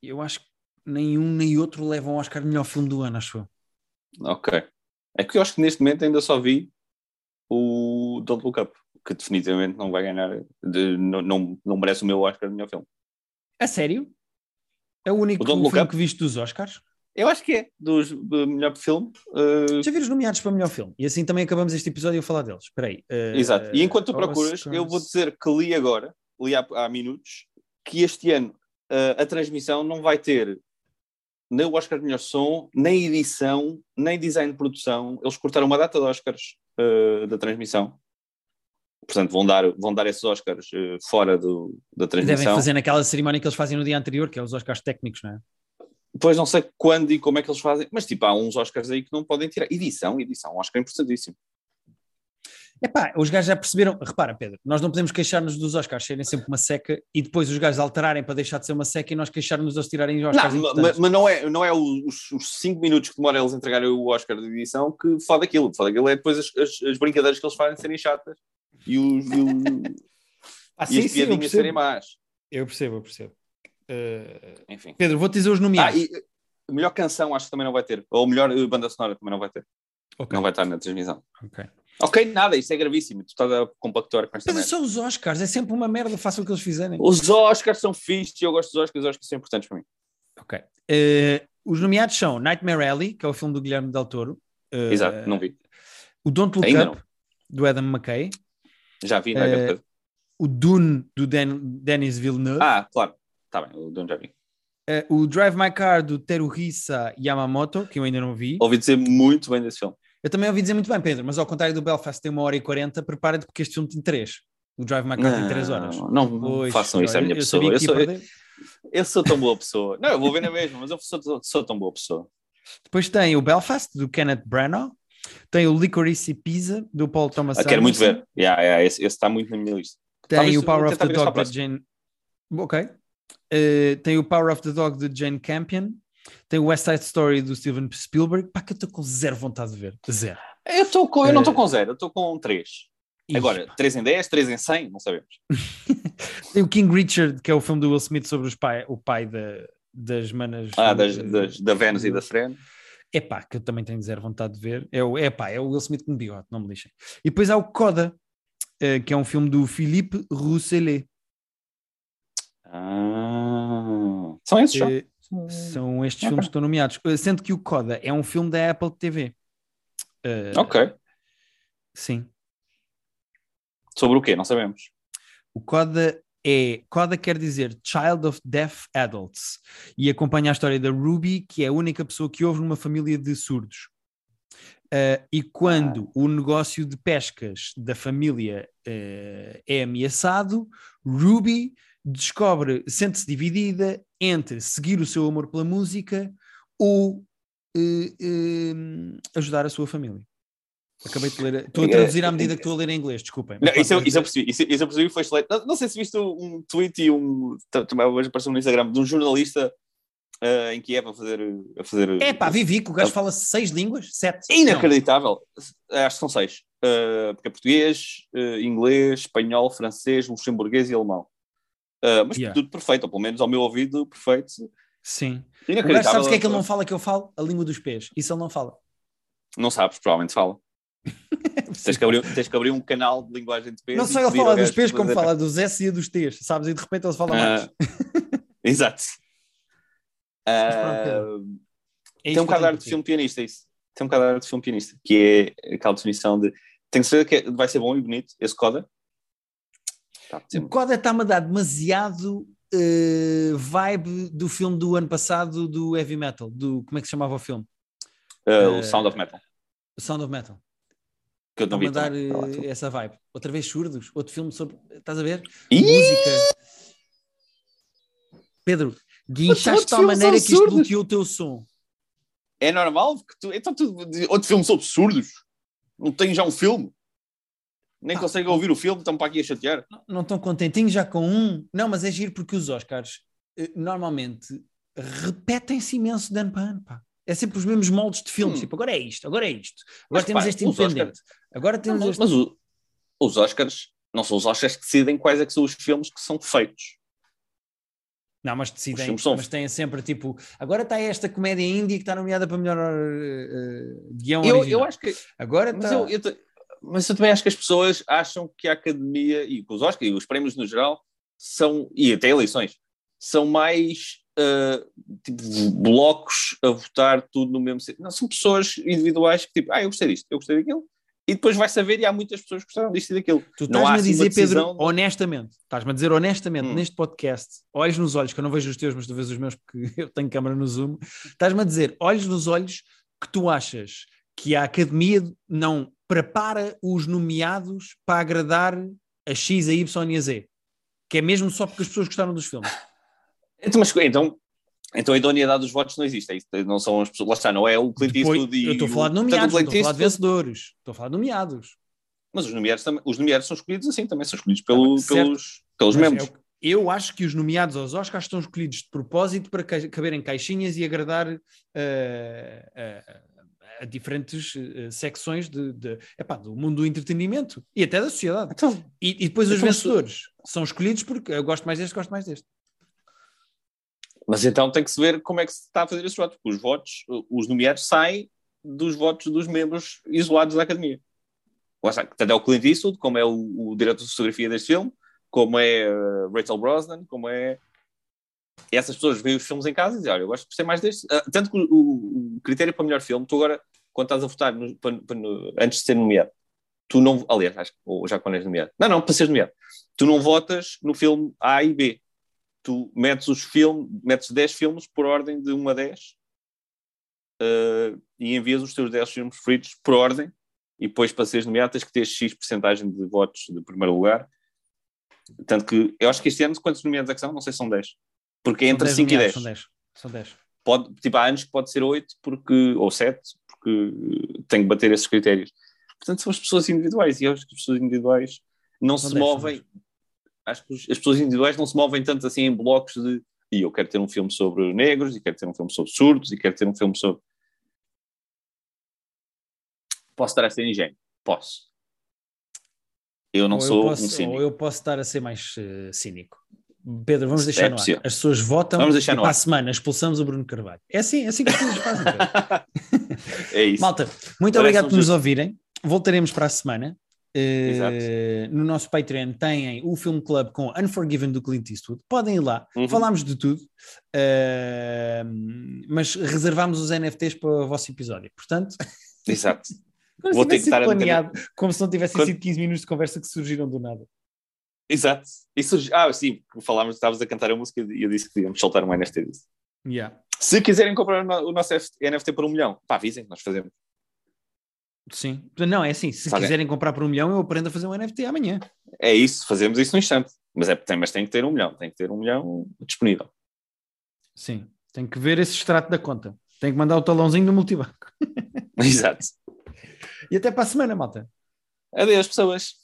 A: eu acho que nenhum nem outro levam ao Oscar melhor filme do ano, acho eu.
B: Ok. É que eu acho que neste momento ainda só vi o Don't Look Up, que definitivamente não vai ganhar, de, não, não, não merece o meu Oscar de melhor filme.
A: A sério? É o único o filme Up? que viste dos Oscars?
B: Eu acho que é, dos, do melhor filme. Uh...
A: Já viram os nomeados para melhor filme? E assim também acabamos este episódio a falar deles. Espera aí. Uh...
B: Exato. E enquanto tu procuras, Oscars... eu vou dizer que li agora, li há, há minutos, que este ano uh, a transmissão não vai ter nem o Oscar de melhor som, nem edição, nem design de produção. Eles cortaram uma data de Oscars uh, da transmissão. Portanto, vão dar, vão dar esses Oscars uh, fora do, da transmissão.
A: Devem fazer naquela cerimónia que eles fazem no dia anterior, que é os Oscars técnicos, não é?
B: Pois não sei quando e como é que eles fazem, mas tipo, há uns Oscars aí que não podem tirar. Edição, edição, Oscar é importantíssimo.
A: Epá, os gajos já perceberam, repara Pedro, nós não podemos queixar-nos dos Oscars serem sempre uma seca e depois os gajos alterarem para deixar de ser uma seca e nós queixarmos de tirarem os Oscars
B: Não, mas, mas, não é, não é os, os cinco minutos que demora eles entregarem o Oscar de edição que foda aquilo, foda aquilo é depois as, as, as brincadeiras que eles fazem serem chatas e os, e, o, ah, sim, e as piadinhas serem más.
A: Eu percebo, eu percebo. Uh, Enfim. Pedro, vou-te dizer os nomeados. Ah, e,
B: a melhor canção acho que também não vai ter, ou a melhor banda sonora também não vai ter. Okay. Não vai estar na transmissão.
A: Ok.
B: Ok, nada, isso é gravíssimo. Tu estás a compactuar com esta
A: Mas
B: merda.
A: são os Oscars, é sempre uma merda, façam o que eles fizerem.
B: Os Oscars são fixes e eu gosto dos Oscars, os Oscars são importantes para mim.
A: Ok. Eh, os nomeados são Nightmare Alley, que é o filme do Guilherme Del Toro. eh,
B: Exato, não vi.
A: O Don't Look
B: Ainda
A: Up, do Adam McKay.
B: Já vi, não é? Coisa.
A: O Dune, do Dan- Denis Villeneuve.
B: Ah, claro. Está bem, o Dono já vi.
A: Eh, o Drive My Car, do Teruhisa Yamamoto, que eu ainda não vi.
B: Ouvi dizer muito bem desse filme.
A: Eu também ouvi dizer muito bem, Pedro, mas ao contrário do Belfast tem uma hora e quarenta, prepara-te porque este filme tem três. O Drive My Car tem três horas.
B: Não, não
A: Pois,
B: façam isso à
A: eu-
B: minha
A: eu
B: pessoa. Eu sou,
A: perder.
B: eu sou tão boa pessoa. Não, eu vou ver na mesma, mas eu sou, sou tão boa pessoa.
A: Depois tem o Belfast, do Kenneth Branagh. Tem o Licorice Pizza, do Paul Thomas
B: Ah, quero muito ver. Yeah, yeah, esse, está muito na minha lista.
A: Tem
B: Talvez
A: o Power of the Dog da. Jane. Ok. Eh, tem o Power of the Dog de Jane Campion. Tem o West Side Story do Steven Spielberg. Pá, que eu estou com zero vontade de ver. Zero.
B: Eu, tô com, eu não estou
A: Eh,
B: com zero, eu estou com 3.
A: Ih,
B: Agora,
A: pá.
B: 3 em 10, 3 em 100, não sabemos.
A: Tem o King Richard, que é o filme do Will Smith sobre pai, o pai da- das manas.
B: Ah, das, das, da Venus e da Fren.
A: Epá, que eu também tenho zero vontade de ver. É o, epá, é o Will Smith com bigode, não me lixem. E depois há o Coda, eh, que é um filme do Philippe Rousselet.
B: Ah, são esses só?
A: Eh, são estes
B: Ok.
A: filmes que estão nomeados. Eh, Sendo que o Coda é um filme da Apple TV. Eh,
B: Ok.
A: Sim.
B: Sobre o quê? Não sabemos.
A: O Coda é. Coda quer dizer Child of Deaf Adults. E acompanha a história da Ruby, que é a única pessoa que ouve numa família de surdos. Eh, e quando o negócio de pescas da família eh, é ameaçado, Ruby descobre, sente-se dividida entre seguir o seu amor pela música ou eh, eh, ajudar a sua família. Acabei de ler. Estou a traduzir à medida que estou a ler em inglês, desculpem.
B: Não, isso, eu, isso eu percebi, isso, isso eu percebi foi excelente. Não, não sei se viste um tweet e um. Também hoje apareceu no Instagram de um jornalista ah, em que é para fazer. A fazer
A: É pá, Vivi, que o gajo fala seis línguas? Sete?
B: Inacreditável. Acho que são seis. Ah, porque é português, ah, inglês, espanhol, francês, luxemburguês e alemão. Ah, mas
A: Yeah.
B: tudo perfeito, ou pelo menos ao meu ouvido, perfeito.
A: Sim. Gajo sabes o que é que ele não fala que eu falo? A língua dos pés. Isso ele não fala.
B: Não sabes, provavelmente fala. Tens que, abrir, tens que abrir um canal de linguagem de peso.
A: Não só ele fala dos pés, como fala dos S e dos T's, sabes? E de repente ele fala mais.
B: Ah, Exato. Ah,
A: Pedro. É
B: tem um bocado de filme pianista, isso. Tem um bocado de filme pianista, que é aquela definição de. Tenho certeza que é- vai ser bom e bonito, esse coda. Tá.
A: O Coda está-me a dar demasiado eh, vibe do filme do ano passado do Heavy Metal. Do, como é que se chamava o filme?
B: uh, o
A: Eh,
B: Sound of Metal.
A: Sound of Metal.
B: Que eu não vi
A: dar
B: tudo.
A: essa vibe. Outra vez surdos, outro filme sobre. Estás a ver?
B: Ih!
A: Música. Pedro, guinchaste de tal maneira que isto bloqueou o teu som.
B: É normal? Que tu, então tu, outro filme sobre surdos? Não tem já um filme? Nem
A: Pá,
B: conseguem ouvir o filme, estão para aqui a chatear.
A: Não- estão contentinhos já com um? Não, mas é giro porque os Oscars eh, normalmente repetem-se imenso de ano para ano. Pá. É sempre os mesmos moldes de filmes.
B: Hum.
A: Tipo, agora é isto, agora é isto. Agora
B: Mas,
A: temos
B: pá,
A: este independente. Agora temos
B: Não,
A: este.
B: mas o- os Oscars não são os Oscars que decidem quais é que são os filmes que são feitos.
A: Não, mas decidem,
B: filmes são-
A: mas têm sempre tipo. Agora está esta comédia índia que está nomeada para melhor eh, guião
B: Eu,
A: original.
B: eu acho que
A: Agora
B: Mas
A: está.
B: eu, eu mas eu também acho que as pessoas acham que a academia e os Oscars e os prémios no geral são, e até eleições, são mais ah, tipo, blocos a votar tudo no mesmo sentido. Não, são pessoas individuais que tipo, ah, eu gostei disto, eu gostei daquilo, e depois vai saber e há muitas pessoas que gostaram disto e daquilo.
A: Tu estás-me a
B: assim
A: dizer, Pedro,
B: decisão
A: honestamente, estás-me a dizer honestamente
B: Hum.
A: neste podcast, olhos nos olhos, que eu não vejo os teus, mas tu vês os meus porque eu tenho câmara no Zoom, estás-me a dizer, olhos nos olhos, que tu achas que a academia não prepara os nomeados para agradar a X, a Y e a Z. Que é mesmo só porque as pessoas gostaram dos filmes.
B: Então, mas, então, então a idoneidade dos votos não existe, é não são as pessoas, lá está, não é o Clint
A: Depois-
B: Eastwood e
A: eu estou a falar de nomeados, estou a falar de vencedores. Estou a falar de nomeados.
B: Mas os nomeados, também, os nomeados são escolhidos assim, também são escolhidos pelo-
A: Ah,
B: pelos, pelos
A: Mas
B: membros.
A: é eu acho que os nomeados aos Oscars estão escolhidos de propósito para ca- caberem caixinhas e agradar eh, a diferentes eh, secções de, de- epá, do mundo do entretenimento e até da sociedade.
B: Então,
A: E, e depois os
B: Então, se-
A: vencedores são escolhidos porque eu gosto mais deste, gosto mais deste.
B: mas então tem que se ver como é que se está a fazer esse voto, porque os votos, os nomeados saem dos votos dos membros isolados da academia. Tanto é o Clint Eastwood, como é o, o diretor de fotografia deste filme, como é uh, Rachel Brosnan, como é. E essas pessoas veem os filmes em casa e dizem: Olha, eu gosto de ser mais deste. Uh, tanto que o, o, critério para melhor filme, tu agora, quando estás a votar no, para, para, no, antes de ser nomeado, tu não. Aliás, acho, ou já quando és nomeado. Não, não, para seres nomeado. Tu não votas no filme A e B. Tu metes os filmes, metes 10 filmes por ordem de 1 a 10 uh, e envias os teus 10 filmes preferidos por ordem e depois para seres nomeado tens que ter X porcentagem de votos de primeiro lugar. Tanto que eu acho que este ano, quantos nomeados é que são? Não sei se são 10. Porque é entre 5 e 10.
A: São 10. São 10.
B: Pode, tipo, há anos que pode ser 8 porque, ou 7, porque tem que bater esses critérios. Portanto, são as pessoas individuais e acho que as pessoas individuais não são se 10, movem. Acho que as pessoas individuais não se movem tanto assim em blocos de e eu quero ter um filme sobre negros, e quero ter um filme sobre surdos, e quero ter um filme sobre Posso estar a ser ingênuo? Posso. Eu não ou sou
A: eu posso,
B: um cínico.
A: Ou eu posso estar a ser mais uh, cínico. Pedro, vamos deixar é no ar. As pessoas votam vamos deixar e para a semana expulsamos o Bruno Carvalho. É assim, é assim que as coisas fazem.
B: é isso.
A: Malta, muito Parece obrigado por nos ouvirem. Voltaremos para a semana. Uh, no nosso Patreon têm o Film Club com Unforgiven do Clint Eastwood. Podem ir lá, uhum. falámos de tudo, uh, mas reservámos os NFTs para o vosso episódio. Portanto,
B: Exato.
A: Como Vou ter que estar planeado, a como se não tivessem Quando... sido 15 minutos de conversa que surgiram do nada.
B: Exato. Isso, ah, sim, falámos, estávamos a cantar a música e eu disse que íamos soltar um NFT disso.
A: Yeah.
B: Se quiserem comprar o nosso NFT por um milhão, pá, avisem, nós fazemos.
A: Sim. Não, é assim, se quiserem comprar por um milhão, eu aprendo a fazer um NFT amanhã.
B: É isso, fazemos isso no instante. Mas, é, tem, mas tem que ter um milhão, tem que ter um milhão disponível.
A: Sim, tem que ver esse extrato da conta. Tem que mandar o talãozinho do multibanco.
B: Exato.
A: E até para a semana, malta.
B: Adeus, pessoas.